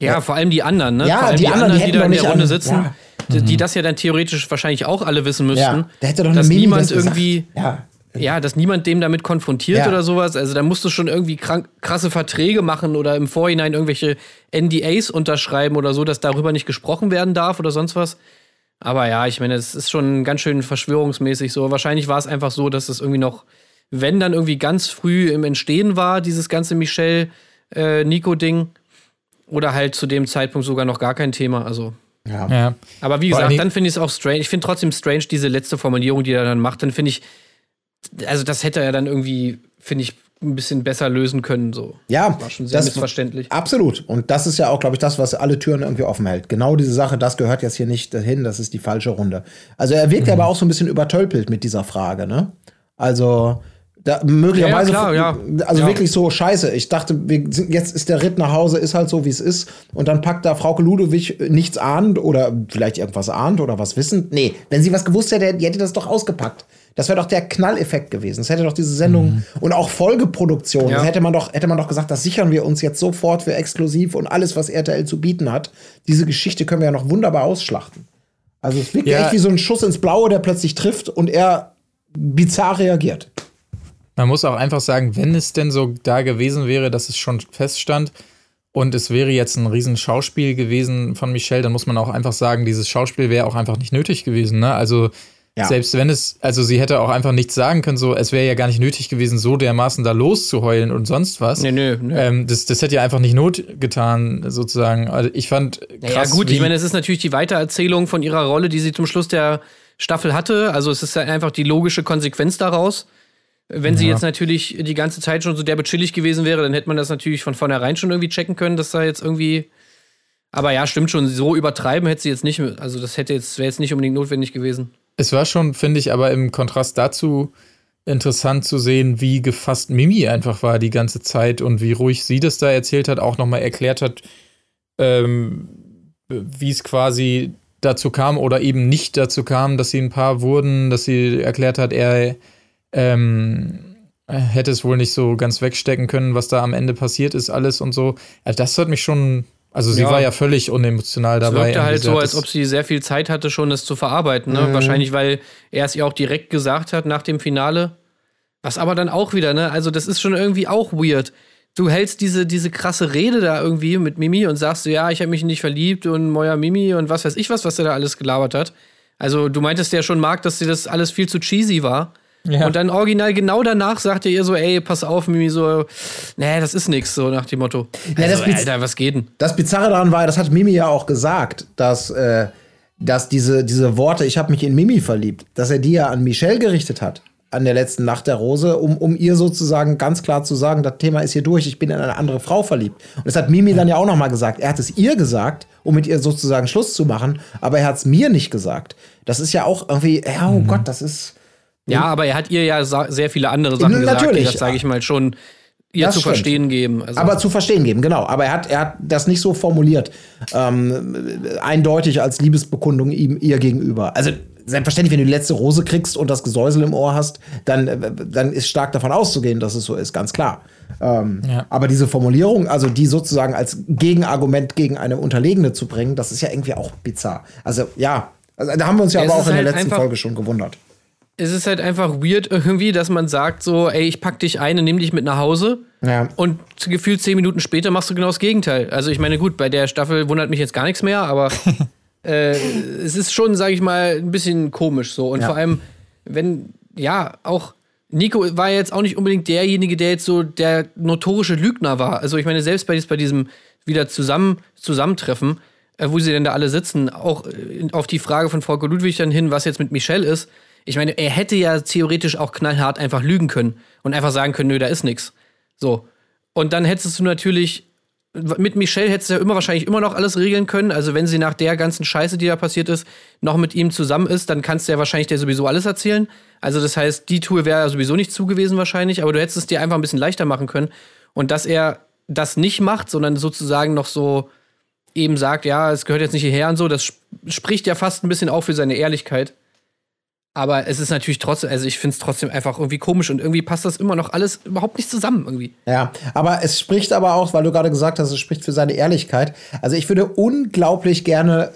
Ja, ja, vor allem die anderen, ne? Ja, vor allem die, die anderen, die, die da in der Runde sitzen, ja. die, die, das ja dann theoretisch wahrscheinlich auch alle wissen müssten. Ja, da hätte doch dass niemand irgendwie. Ja ja, dass niemand dem damit konfrontiert ja. oder sowas. Also da musst du schon irgendwie krank, krasse Verträge machen oder im Vorhinein irgendwelche NDAs unterschreiben oder so, dass darüber nicht gesprochen werden darf oder sonst was. Aber ja, ich meine, es ist schon ganz schön verschwörungsmäßig so. Wahrscheinlich war es einfach so, dass es irgendwie noch, wenn dann irgendwie ganz früh im Entstehen war, dieses ganze Michelle-Nico-Ding. Äh, oder halt zu dem Zeitpunkt sogar noch gar kein Thema. Also. Ja. ja. Aber wie gesagt, dann finde ich es auch strange. Ich finde trotzdem strange diese letzte Formulierung, die er dann macht. Dann finde ich, also das hätte er dann irgendwie, finde ich, ein bisschen besser lösen können. So. Ja, war schon sehr das, missverständlich. Absolut. Und das ist ja auch, glaube ich, das, was alle Türen irgendwie offen hält. Genau diese Sache, das gehört jetzt hier nicht dahin, das ist die falsche Runde. Also er wirkt mhm. aber auch so ein bisschen übertölpelt mit dieser Frage, ne? Also Da, möglicherweise, Ja, ja, klar, also wirklich so scheiße. Ich dachte, wir sind, jetzt ist der Ritt nach Hause, ist halt so, wie es ist. Und dann packt da Frauke Ludewig nichts ahnt oder vielleicht irgendwas ahnt oder was wissend. Nee, wenn sie was gewusst hätte, die hätte das doch ausgepackt. Das wäre doch der Knalleffekt gewesen. Das hätte doch diese Sendung und auch Folgeproduktion. Ja. Das hätte man doch, hätte man doch gesagt, das sichern wir uns jetzt sofort für exklusiv und alles, was RTL zu bieten hat. Diese Geschichte können wir ja noch wunderbar ausschlachten. Also es wirkt Ja. echt wie so ein Schuss ins Blaue, der plötzlich trifft und er bizarr reagiert. Man muss auch einfach sagen, wenn es denn so da gewesen wäre, dass es schon feststand und es wäre jetzt ein riesen Schauspiel gewesen von Michelle, dann muss man auch einfach sagen, dieses Schauspiel wäre auch einfach nicht nötig gewesen. Ne? Also Ja. selbst wenn es, also sie hätte auch einfach nichts sagen können, so es wäre ja gar nicht nötig gewesen, so dermaßen da loszuheulen und sonst was. Nee, nö, nö. Ähm, das, das hätte ja einfach nicht Not getan, sozusagen. Also ich fand Ja, krass, gut, wie, ich meine, es ist natürlich die Weitererzählung von ihrer Rolle, die sie zum Schluss der Staffel hatte. Also es ist ja einfach die logische Konsequenz daraus. Wenn sie Ja. jetzt natürlich die ganze Zeit schon so derbe chillig gewesen wäre, dann hätte man das natürlich von vornherein schon irgendwie checken können, dass da jetzt irgendwie. Aber ja, stimmt schon, so übertreiben hätte sie jetzt nicht, also das hätte jetzt, wäre jetzt nicht unbedingt notwendig gewesen. Es war schon, finde ich, aber im Kontrast dazu interessant zu sehen, wie gefasst Mimi einfach war die ganze Zeit und wie ruhig sie das da erzählt hat, auch nochmal erklärt hat, ähm, wie es quasi dazu kam oder eben nicht dazu kam, dass sie ein Paar wurden, dass sie erklärt hat, er ähm, hätte es wohl nicht so ganz wegstecken können, was da am Ende passiert ist, alles und so. Ja, das hat mich schon, also sie Ja. war ja völlig unemotional Es dabei. wirkte halt so, als ob sie sehr viel Zeit hatte, schon das zu verarbeiten. Ne? Wahrscheinlich, weil er es ihr auch direkt gesagt hat nach dem Finale. Was aber dann auch wieder, ne? Also, das ist schon irgendwie auch weird. Du hältst diese, diese krasse Rede da irgendwie mit Mimi und sagst so, ja, ich habe mich nicht verliebt und Moja Mimi und was weiß ich was, was er da alles gelabert hat. Also, du meintest ja schon, Marc, dass dir das alles viel zu cheesy war. Ja. Und dann original genau danach sagte ihr so, ey, pass auf, Mimi, so, nee, das ist nix, so nach dem Motto. Ja, das also, Alter, was geht denn? Das Bizarre daran war, das hat Mimi ja auch gesagt, dass, äh, dass diese, diese Worte, ich habe mich in Mimi verliebt, dass er die ja an Michelle gerichtet hat, an der letzten Nacht der Rose, um, um ihr sozusagen ganz klar zu sagen, das Thema ist hier durch, ich bin in eine andere Frau verliebt. Und das hat Mimi dann ja auch noch mal gesagt. Er hat es ihr gesagt, um mit ihr sozusagen Schluss zu machen, aber er hat es mir nicht gesagt. Das ist ja auch irgendwie, ja, oh Gott, das ist. Ja, aber er hat ihr ja sehr viele andere Sachen gesagt, die Natürlich. das, sage ich mal, schon ihr Das zu stimmt. verstehen geben. Also, Aber zu verstehen geben, genau. Aber er hat, er hat das nicht so formuliert, ähm, eindeutig als Liebesbekundung ihm ihr gegenüber. Also selbstverständlich, wenn du die letzte Rose kriegst und das Gesäusel im Ohr hast, dann, äh, dann ist stark davon auszugehen, dass es so ist, ganz klar. Ähm, Ja. Aber diese Formulierung, also die sozusagen als Gegenargument gegen eine Unterlegene zu bringen, das ist ja irgendwie auch bizarr. Also ja, also, da haben wir uns ja Es aber auch in der halt letzten Folge schon gewundert. Es ist halt einfach weird irgendwie, dass man sagt so, ey, ich pack dich ein und nimm dich mit nach Hause. Ja. Und gefühlt zehn Minuten später machst du genau das Gegenteil. Also ich meine, gut, bei der Staffel wundert mich jetzt gar nichts mehr, aber [LAUGHS] äh, es ist schon, sage ich mal, ein bisschen komisch so. Und Ja. vor allem, wenn, ja, auch Nico war jetzt auch nicht unbedingt derjenige, der jetzt so der notorische Lügner war. Also ich meine, selbst bei, bei diesem wieder zusammen, Zusammentreffen, äh, wo sie denn da alle sitzen, auch äh, auf die Frage von Volker Ludwig dann hin, was jetzt mit Michelle ist. Ich meine, er hätte ja theoretisch auch knallhart einfach lügen können und einfach sagen können, nö, da ist nix. So. Und dann hättest du natürlich, mit Michelle hättest du ja immer wahrscheinlich immer noch alles regeln können. Also wenn sie nach der ganzen Scheiße, die da passiert ist, noch mit ihm zusammen ist, dann kannst du ja wahrscheinlich dir sowieso alles erzählen. Also das heißt, die Tour wäre ja sowieso nicht zugewiesen wahrscheinlich, aber du hättest es dir einfach ein bisschen leichter machen können. Und dass er das nicht macht, sondern sozusagen noch so eben sagt, ja, es gehört jetzt nicht hierher und so, das sp- spricht ja fast ein bisschen auch für seine Ehrlichkeit. Aber es ist natürlich trotzdem, also ich finde es trotzdem einfach irgendwie komisch und irgendwie passt das immer noch alles überhaupt nicht zusammen irgendwie. Ja, aber es spricht aber auch, weil du gerade gesagt hast, es spricht für seine Ehrlichkeit. Also ich würde unglaublich gerne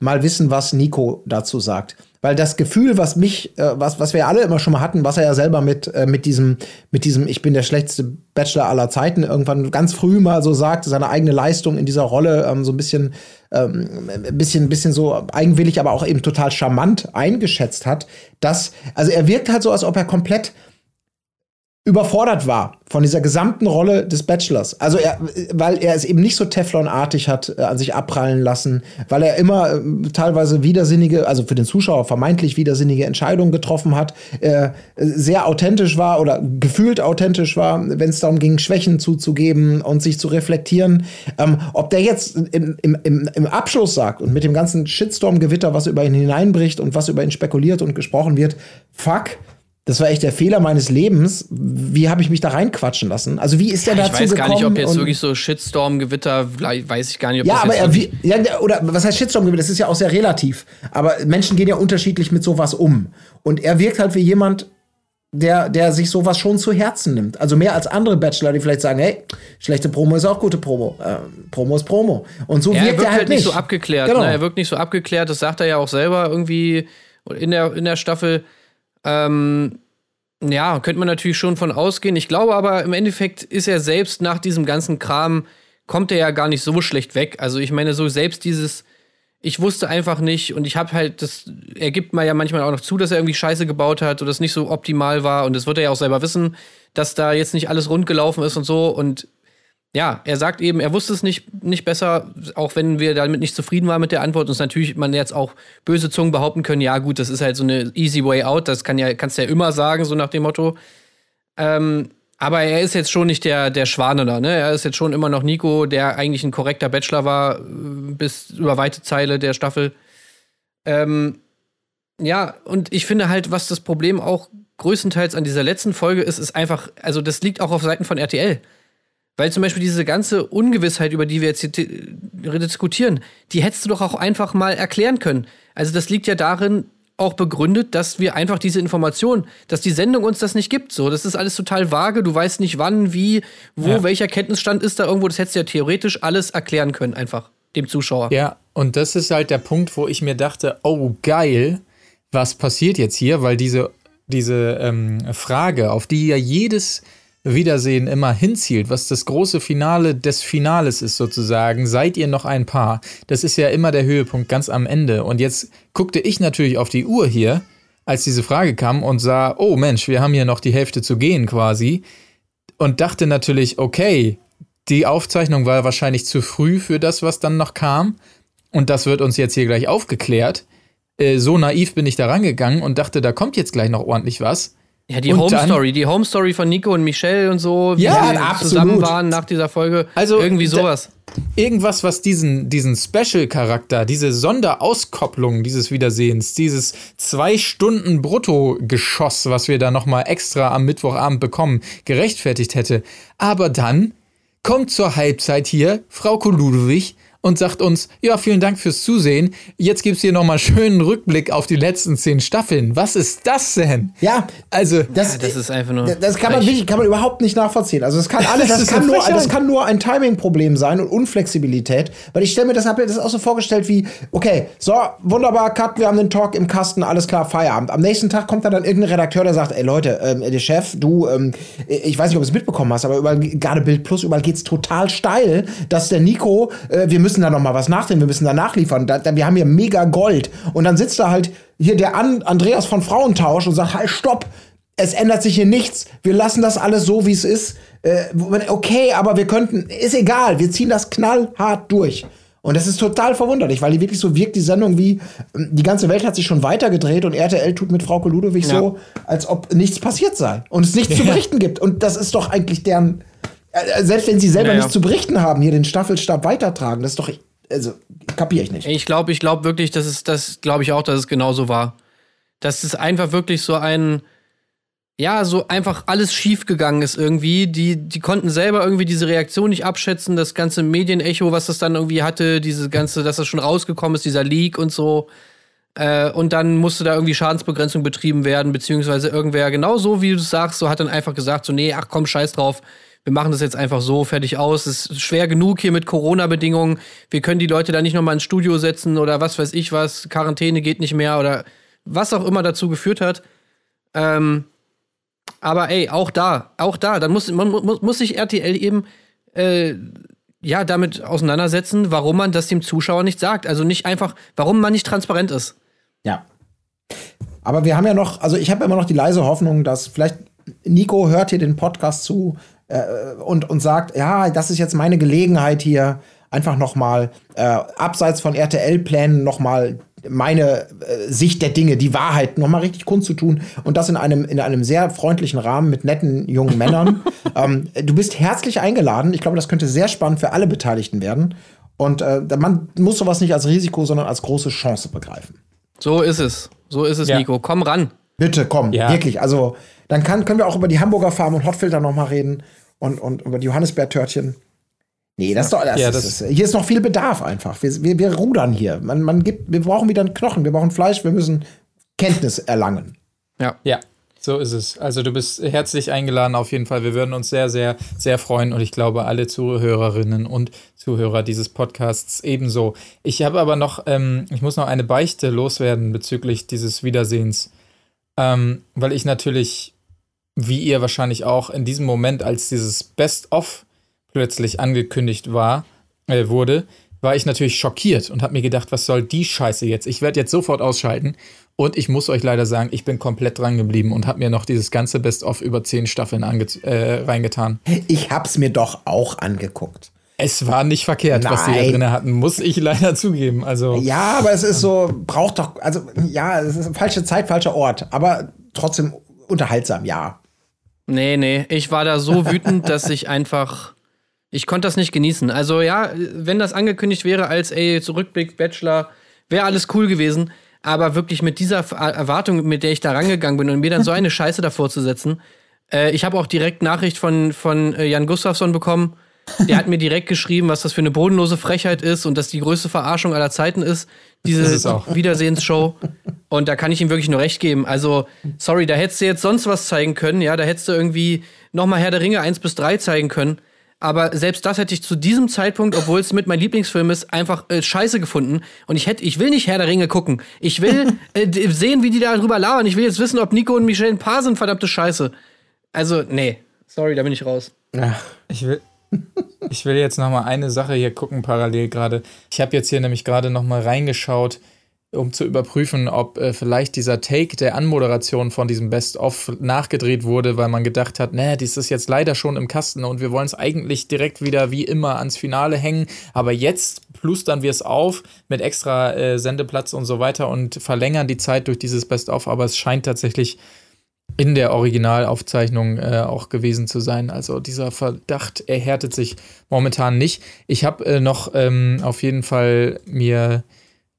mal wissen, was Nico dazu sagt. Weil das Gefühl, was mich, äh, was, was wir alle immer schon mal hatten, was er ja selber mit, äh, mit diesem, mit diesem, ich bin der schlechteste Bachelor aller Zeiten, irgendwann ganz früh mal so sagt, seine eigene Leistung in dieser Rolle ähm, so ein bisschen, ähm, ein bisschen, ein bisschen so eigenwillig, aber auch eben total charmant eingeschätzt hat, dass, also er wirkt halt so, als ob er komplett überfordert war von dieser gesamten Rolle des Bachelors. Also er, weil er es eben nicht so Teflonartig hat äh, an sich abprallen lassen, weil er immer äh, teilweise widersinnige, also für den Zuschauer vermeintlich widersinnige Entscheidungen getroffen hat, äh, sehr authentisch war oder gefühlt authentisch war, wenn es darum ging, Schwächen zuzugeben und sich zu reflektieren. Ähm, ob der jetzt im, im, im, Abschluss sagt und mit dem ganzen Shitstorm-Gewitter, was über ihn hineinbricht und was über ihn spekuliert und gesprochen wird, fuck, Das war echt der Fehler meines Lebens. Wie habe ich mich da reinquatschen lassen? Also wie ist der ich dazu weiß gar nicht, ob jetzt wirklich so Shitstorm-Gewitter, weiß ich gar nicht, ob Ja, das aber jetzt wie, ja, oder was heißt Shitstorm? Das ist ja auch sehr relativ. Aber Menschen gehen ja unterschiedlich mit sowas um. Und er wirkt halt wie jemand, der, der sich sowas schon zu Herzen nimmt. Also mehr als andere Bachelor, die vielleicht sagen, hey, schlechte Promo ist auch gute Promo. Äh, Promo ist Promo. Und so Ja, er wirkt wirkt er halt nicht. so abgeklärt. Genau. Ne? Er wirkt nicht so abgeklärt. Das sagt er ja auch selber irgendwie in der, in der Staffel. Ähm, ja, könnte man natürlich schon von ausgehen. Ich glaube aber, im Endeffekt ist er selbst nach diesem ganzen Kram, kommt er ja gar nicht so schlecht weg. Also ich meine, so selbst dieses, ich wusste einfach nicht und ich habe halt, das er gibt mal ja manchmal auch noch zu, dass er irgendwie Scheiße gebaut hat oder das nicht so optimal war und das wird er ja auch selber wissen, dass da jetzt nicht alles rund gelaufen ist und so und ja, er sagt eben, er wusste es nicht, nicht besser, auch wenn wir damit nicht zufrieden waren mit der Antwort. Und natürlich man jetzt auch böse Zungen behaupten können, ja gut, das ist halt so eine easy way out, das kann ja, kannst du ja immer sagen, so nach dem Motto. Ähm, aber er ist jetzt schon nicht der, der Schwane ne? Er ist jetzt schon immer noch Nico, der eigentlich ein korrekter Bachelor war, äh, bis über weite Zeile der Staffel. Ähm, ja, und ich finde halt, was das Problem auch größtenteils an dieser letzten Folge ist, ist einfach, also das liegt auch auf Seiten von RTL. Weil zum Beispiel diese ganze Ungewissheit, über die wir jetzt hier di- diskutieren, die hättest du doch auch einfach mal erklären können. Also das liegt ja darin auch begründet, dass wir einfach diese Information, dass die Sendung uns das nicht gibt. So, das ist alles total vage. Du weißt nicht, wann, wie, wo, Ja. welcher Kenntnisstand ist da irgendwo. Das hättest du ja theoretisch alles erklären können, einfach dem Zuschauer. Ja, und das ist halt der Punkt, wo ich mir dachte, oh geil, was passiert jetzt hier? Weil diese, diese ähm, Frage, auf die ja jedes Wiedersehen immer hinzielt, was das große Finale des Finales ist sozusagen, seid ihr noch ein Paar? Das ist ja immer der Höhepunkt ganz am Ende. Und jetzt guckte ich natürlich auf die Uhr hier, als diese Frage kam und sah, oh Mensch, wir haben hier noch die Hälfte zu gehen quasi. Und dachte natürlich, okay, die Aufzeichnung war wahrscheinlich zu früh für das, was dann noch kam. Und das wird uns jetzt hier gleich aufgeklärt. Äh, so naiv bin ich da rangegangen und dachte, da kommt jetzt gleich noch ordentlich was. Ja, die Und Home dann- Story, die Home Story von Nico und Michelle und so, wie Ja, sie absolut. zusammen waren nach dieser Folge. Also, irgendwie sowas. Irgendwas, was diesen, diesen Special-Charakter, diese Sonderauskopplung dieses Wiedersehens, dieses zwei Stunden Brutto-Geschoss, was wir da nochmal extra am Mittwochabend bekommen, gerechtfertigt hätte. Aber dann kommt zur Halbzeit hier Frau Ludwig und sagt uns, ja, vielen Dank fürs Zusehen. Jetzt gibt's hier nochmal einen schönen Rückblick auf die letzten zehn Staffeln. Was ist das denn? Ja, Also, das, Ja, das ist einfach nur. Das kann man wirklich, kann man überhaupt nicht nachvollziehen. Also es kann alles, Das das, kann nur, das kann nur ein Timing-Problem sein und Unflexibilität. Weil ich stelle mir das, hab mir das auch so vorgestellt wie, okay, so, wunderbar, Cut, wir haben den Talk im Kasten, alles klar, Feierabend. Am nächsten Tag kommt da dann irgendein Redakteur, der sagt, ey Leute, ähm, der Chef, du, ähm, ich weiß nicht, ob du es mitbekommen hast, aber überall, gerade Bild Plus, überall geht's total steil, dass der Nico, äh, wir müssen da noch mal was nachdrehen, wir müssen da nachliefern. Da, da, wir haben hier mega Gold. Und dann sitzt da halt hier der An Andreas von Frauentausch und sagt, halt, stopp, es ändert sich hier nichts. Wir lassen das alles so, wie es ist. Äh, okay, aber wir könnten, ist egal, wir ziehen das knallhart durch. Und das ist total verwunderlich, weil die wirklich so wirkt, die Sendung wie, ähm, die ganze Welt hat sich schon weitergedreht und RTL tut mit Frau Ludwig so, als ob nichts passiert sei und es nichts [LAUGHS] zu berichten gibt. Und das ist doch eigentlich deren, selbst wenn sie selber Naja. nichts zu berichten haben, hier den Staffelstab weitertragen, das ist doch, also, kapiere ich nicht. Ich glaube, ich glaube wirklich, dass es, das glaube ich auch, dass es genauso war. Dass es einfach wirklich so ein, ja, so einfach alles schief gegangen ist irgendwie. Die, die konnten selber irgendwie diese Reaktion nicht abschätzen, das ganze Medienecho, was das dann irgendwie hatte, diese ganze, dass das schon rausgekommen ist, dieser Leak und so. Äh, und dann musste da irgendwie Schadensbegrenzung betrieben werden, beziehungsweise irgendwer, genau so wie du es sagst, so hat dann einfach gesagt, so, nee, ach komm, scheiß drauf, wir machen das jetzt einfach so, fertig aus. Es ist schwer genug hier mit Corona-Bedingungen. Wir können die Leute da nicht nochmal ins Studio setzen oder was weiß ich was, Quarantäne geht nicht mehr oder was auch immer dazu geführt hat. Ähm, aber ey, auch da, auch da, dann muss, man, muss, muss sich RTL eben äh, ja damit auseinandersetzen, warum man das dem Zuschauer nicht sagt. Also nicht einfach, warum man nicht transparent ist. Ja. Aber wir haben ja noch, also ich habe immer noch die leise Hoffnung, dass vielleicht Nico hört hier den Podcast zu äh, und, und sagt, ja, das ist jetzt meine Gelegenheit hier, einfach noch mal äh, abseits von RTL-Plänen noch mal meine äh, Sicht der Dinge, die Wahrheit noch mal richtig kundzutun und das in einem, in einem sehr freundlichen Rahmen mit netten jungen Männern. [LAUGHS] ähm, du bist herzlich eingeladen. Ich glaube, das könnte sehr spannend für alle Beteiligten werden. Und äh, man muss sowas nicht als Risiko, sondern als große Chance begreifen. So ist es. So ist es, Ja. Nico. Komm ran. Bitte, komm, Ja. wirklich. Also, dann kann, können wir auch über die Hamburger Farm und Hotfilter noch mal reden und, und über die Johannisbeertörtchen. Nee, das ist doch, das Ja, ist, das- ist, hier ist noch viel Bedarf einfach. Wir, wir, wir rudern hier. Man, man gibt, wir brauchen wieder einen Knochen, wir brauchen Fleisch, wir müssen Kenntnis erlangen. Ja. Ja, so ist es. Also du bist herzlich eingeladen auf jeden Fall. Wir würden uns sehr, sehr, sehr freuen und ich glaube alle Zuhörerinnen und Zuhörer dieses Podcasts ebenso. Ich habe aber noch, ähm, ich muss noch eine Beichte loswerden bezüglich dieses Wiedersehens, ähm, weil ich natürlich, wie ihr wahrscheinlich auch in diesem Moment, als dieses Best-of plötzlich angekündigt war, äh, wurde, war ich natürlich schockiert und habe mir gedacht, was soll die Scheiße jetzt? Ich werde jetzt sofort ausschalten. Und ich muss euch leider sagen, ich bin komplett dran geblieben und habe mir noch dieses ganze Best-of über zehn Staffeln äh, reingetan. Ich hab's mir doch auch angeguckt. Es war nicht verkehrt, was die da Nein. drin hatten, muss ich leider zugeben. Also, Ja, aber es ist so, braucht doch, also ja, es ist falsche Zeit, falscher Ort, aber trotzdem unterhaltsam, ja. Nee, nee, ich war da so wütend, dass ich einfach. Ich konnte das nicht genießen. Also, ja, wenn das angekündigt wäre als, ey, Zurückblick, Bachelor, wäre alles cool gewesen. Aber wirklich mit dieser Erwartung, mit der ich da rangegangen bin und mir dann so eine Scheiße davor zu setzen. Äh, ich habe auch direkt Nachricht von, von äh, Jan Gustafsson bekommen. Der hat mir direkt geschrieben, was das für eine bodenlose Frechheit ist und dass die größte Verarschung aller Zeiten ist, diese. Wiedersehensshow. Und da kann ich ihm wirklich nur recht geben. Also, sorry, da hättest du jetzt sonst was zeigen können, ja, da hättest du irgendwie nochmal Herr der Ringe 1 bis 3 zeigen können. Aber selbst das hätte ich zu diesem Zeitpunkt, obwohl es mit mein Lieblingsfilm ist, einfach äh, scheiße gefunden. Und ich hätte, ich will nicht Herr der Ringe gucken. Ich will [LAUGHS] äh, sehen, wie die da drüber labern. Ich will jetzt wissen, ob Nico und Michelle ein Paar sind, verdammte Scheiße. Also, nee. Sorry, da bin ich raus. ich will. Ich will jetzt noch mal eine Sache hier gucken parallel gerade. Ich habe jetzt hier nämlich gerade noch mal reingeschaut, um zu überprüfen, ob äh, vielleicht dieser Take der Anmoderation von diesem Best-of nachgedreht wurde, weil man gedacht hat, ne, dies ist jetzt leider schon im Kasten und wir wollen es eigentlich direkt wieder wie immer ans Finale hängen. Aber jetzt plustern wir es auf mit extra äh, Sendeplatz und so weiter und verlängern die Zeit durch dieses Best-of. Aber es scheint tatsächlich in der Originalaufzeichnung äh, auch gewesen zu sein. Also dieser Verdacht erhärtet sich momentan nicht. Ich habe äh, noch ähm, auf jeden Fall mir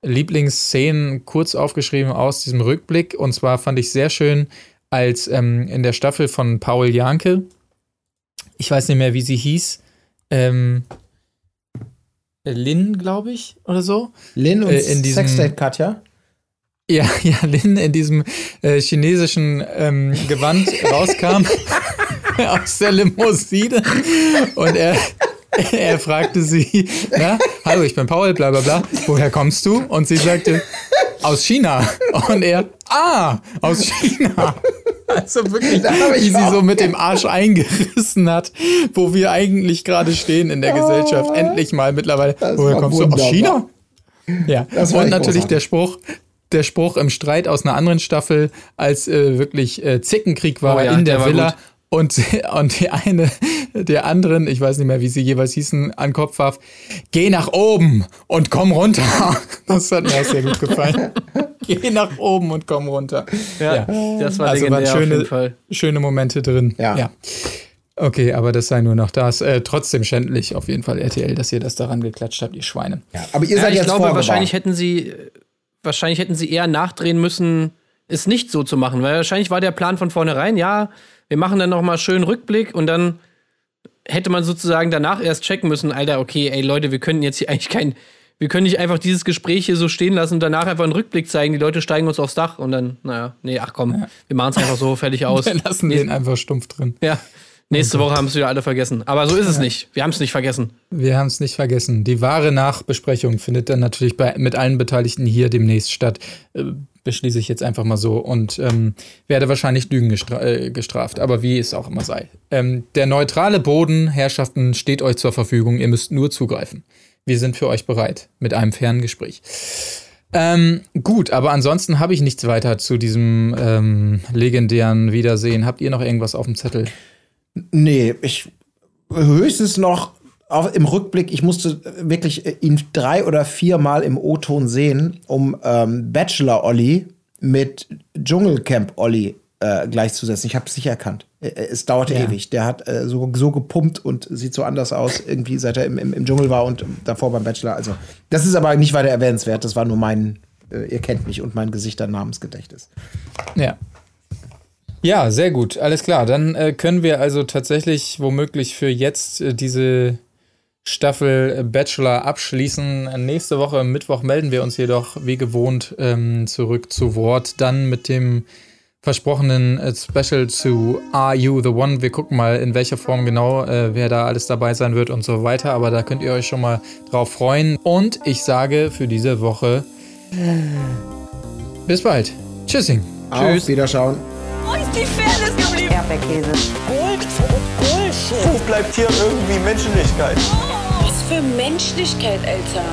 Lieblingsszenen kurz aufgeschrieben aus diesem Rückblick. Und zwar fand ich sehr schön, als ähm, in der Staffel von Paul Janke, ich weiß nicht mehr, wie sie hieß, ähm, Lynn, glaube ich, oder so. Lin und Äh, in diesem- Sexdate Katja. Ja, [LAUGHS] ja, Lin in diesem äh, chinesischen ähm, Gewand rauskam [LAUGHS] aus der Limousine und er, [LAUGHS] er fragte sie, na, hallo, ich bin Paul, bla bla bla, woher kommst du? Und sie sagte, aus China. Und er, ah, aus China. Also wirklich, wie sie so mit dem Arsch eingerissen hat, wo wir eigentlich gerade stehen in der Gesellschaft. Endlich mal mittlerweile. Das Woher kommst du? Aus wunderbar. China? Ja, und natürlich großartig. der Spruch, der Spruch im Streit aus einer anderen Staffel, als äh, wirklich äh, Zickenkrieg war Oh ja, in der, der Villa. gut. Und, [LAUGHS] und die eine der anderen, ich weiß nicht mehr, wie sie jeweils hießen, an Kopf warf, geh nach oben und komm runter. [LAUGHS] Das hat mir auch sehr gut gefallen. [LAUGHS] geh nach oben und komm runter. Ja, Das war also legendär waren auf jeden schöne, Fall. schöne Momente drin. Ja. Okay, aber das sei nur noch das. Äh, trotzdem schändlich auf jeden Fall RTL, dass ihr das daran geklatscht habt, ihr Schweine. Ja, aber ihr Ja, seid ich jetzt glaube, vorgewarnt. wahrscheinlich hätten sie, wahrscheinlich hätten sie eher nachdrehen müssen, es nicht so zu machen, weil wahrscheinlich war der Plan von vornherein, ja, wir machen dann noch mal schön Rückblick und dann hätte man sozusagen danach erst checken müssen, Alter, okay, ey Leute, wir können jetzt hier eigentlich kein, wir können nicht einfach dieses Gespräch hier so stehen lassen und danach einfach einen Rückblick zeigen, die Leute steigen uns aufs Dach und dann, naja, nee, ach komm, wir machen es einfach so fertig [LAUGHS] aus. Wir lassen den einfach stumpf drin. Ja, nächste Woche haben es wieder alle vergessen. Aber so ist es nicht. Wir haben es nicht vergessen. Wir haben es nicht vergessen. Die wahre Nachbesprechung findet dann natürlich bei, mit allen Beteiligten hier demnächst statt. Äh, beschließe ich jetzt einfach mal so und ähm, werde wahrscheinlich Lügen gestra äh, gestraft, aber wie es auch immer sei. Ähm, der neutrale Boden, Herrschaften, steht euch zur Verfügung. Ihr müsst nur zugreifen. Wir sind für euch bereit mit einem fairen Gespräch. Ähm, gut, aber ansonsten habe ich nichts weiter zu diesem ähm, legendären Wiedersehen. Habt ihr noch irgendwas auf dem Zettel? Nee, ich höchstens noch auf, im Rückblick, ich musste wirklich äh, ihn drei oder viermal im O-Ton sehen, um ähm, Bachelor Olli mit Dschungelcamp Olli äh, gleichzusetzen. Ich habe es nicht erkannt. Äh, Es dauerte Ja. ewig. Der hat äh, so, so gepumpt und sieht so anders aus, irgendwie seit er im, im, im Dschungel war und davor beim Bachelor. Also, das ist aber nicht weiter erwähnenswert. Das war nur mein, äh, ihr kennt mich und mein Gesichter Namensgedächtnis. Ja. Ja, sehr gut, alles klar. Dann äh, können wir also tatsächlich womöglich für jetzt äh, diese Staffel Bachelor abschließen. Nächste Woche Mittwoch melden wir uns jedoch wie gewohnt ähm, zurück zu Wort. Dann mit dem versprochenen äh, Special zu Are You the One? Wir gucken mal, in welcher Form genau, äh, wer da alles dabei sein wird und so weiter. Aber da könnt ihr euch schon mal drauf freuen. Und ich sage für diese Woche bis bald. Tschüssing. Auf Wiederschauen. Wo ist die Fairness geblieben? Erdbeerkäse. Gold, Bullshit. Wo bleibt hier irgendwie Menschlichkeit? Was für Menschlichkeit, Alter.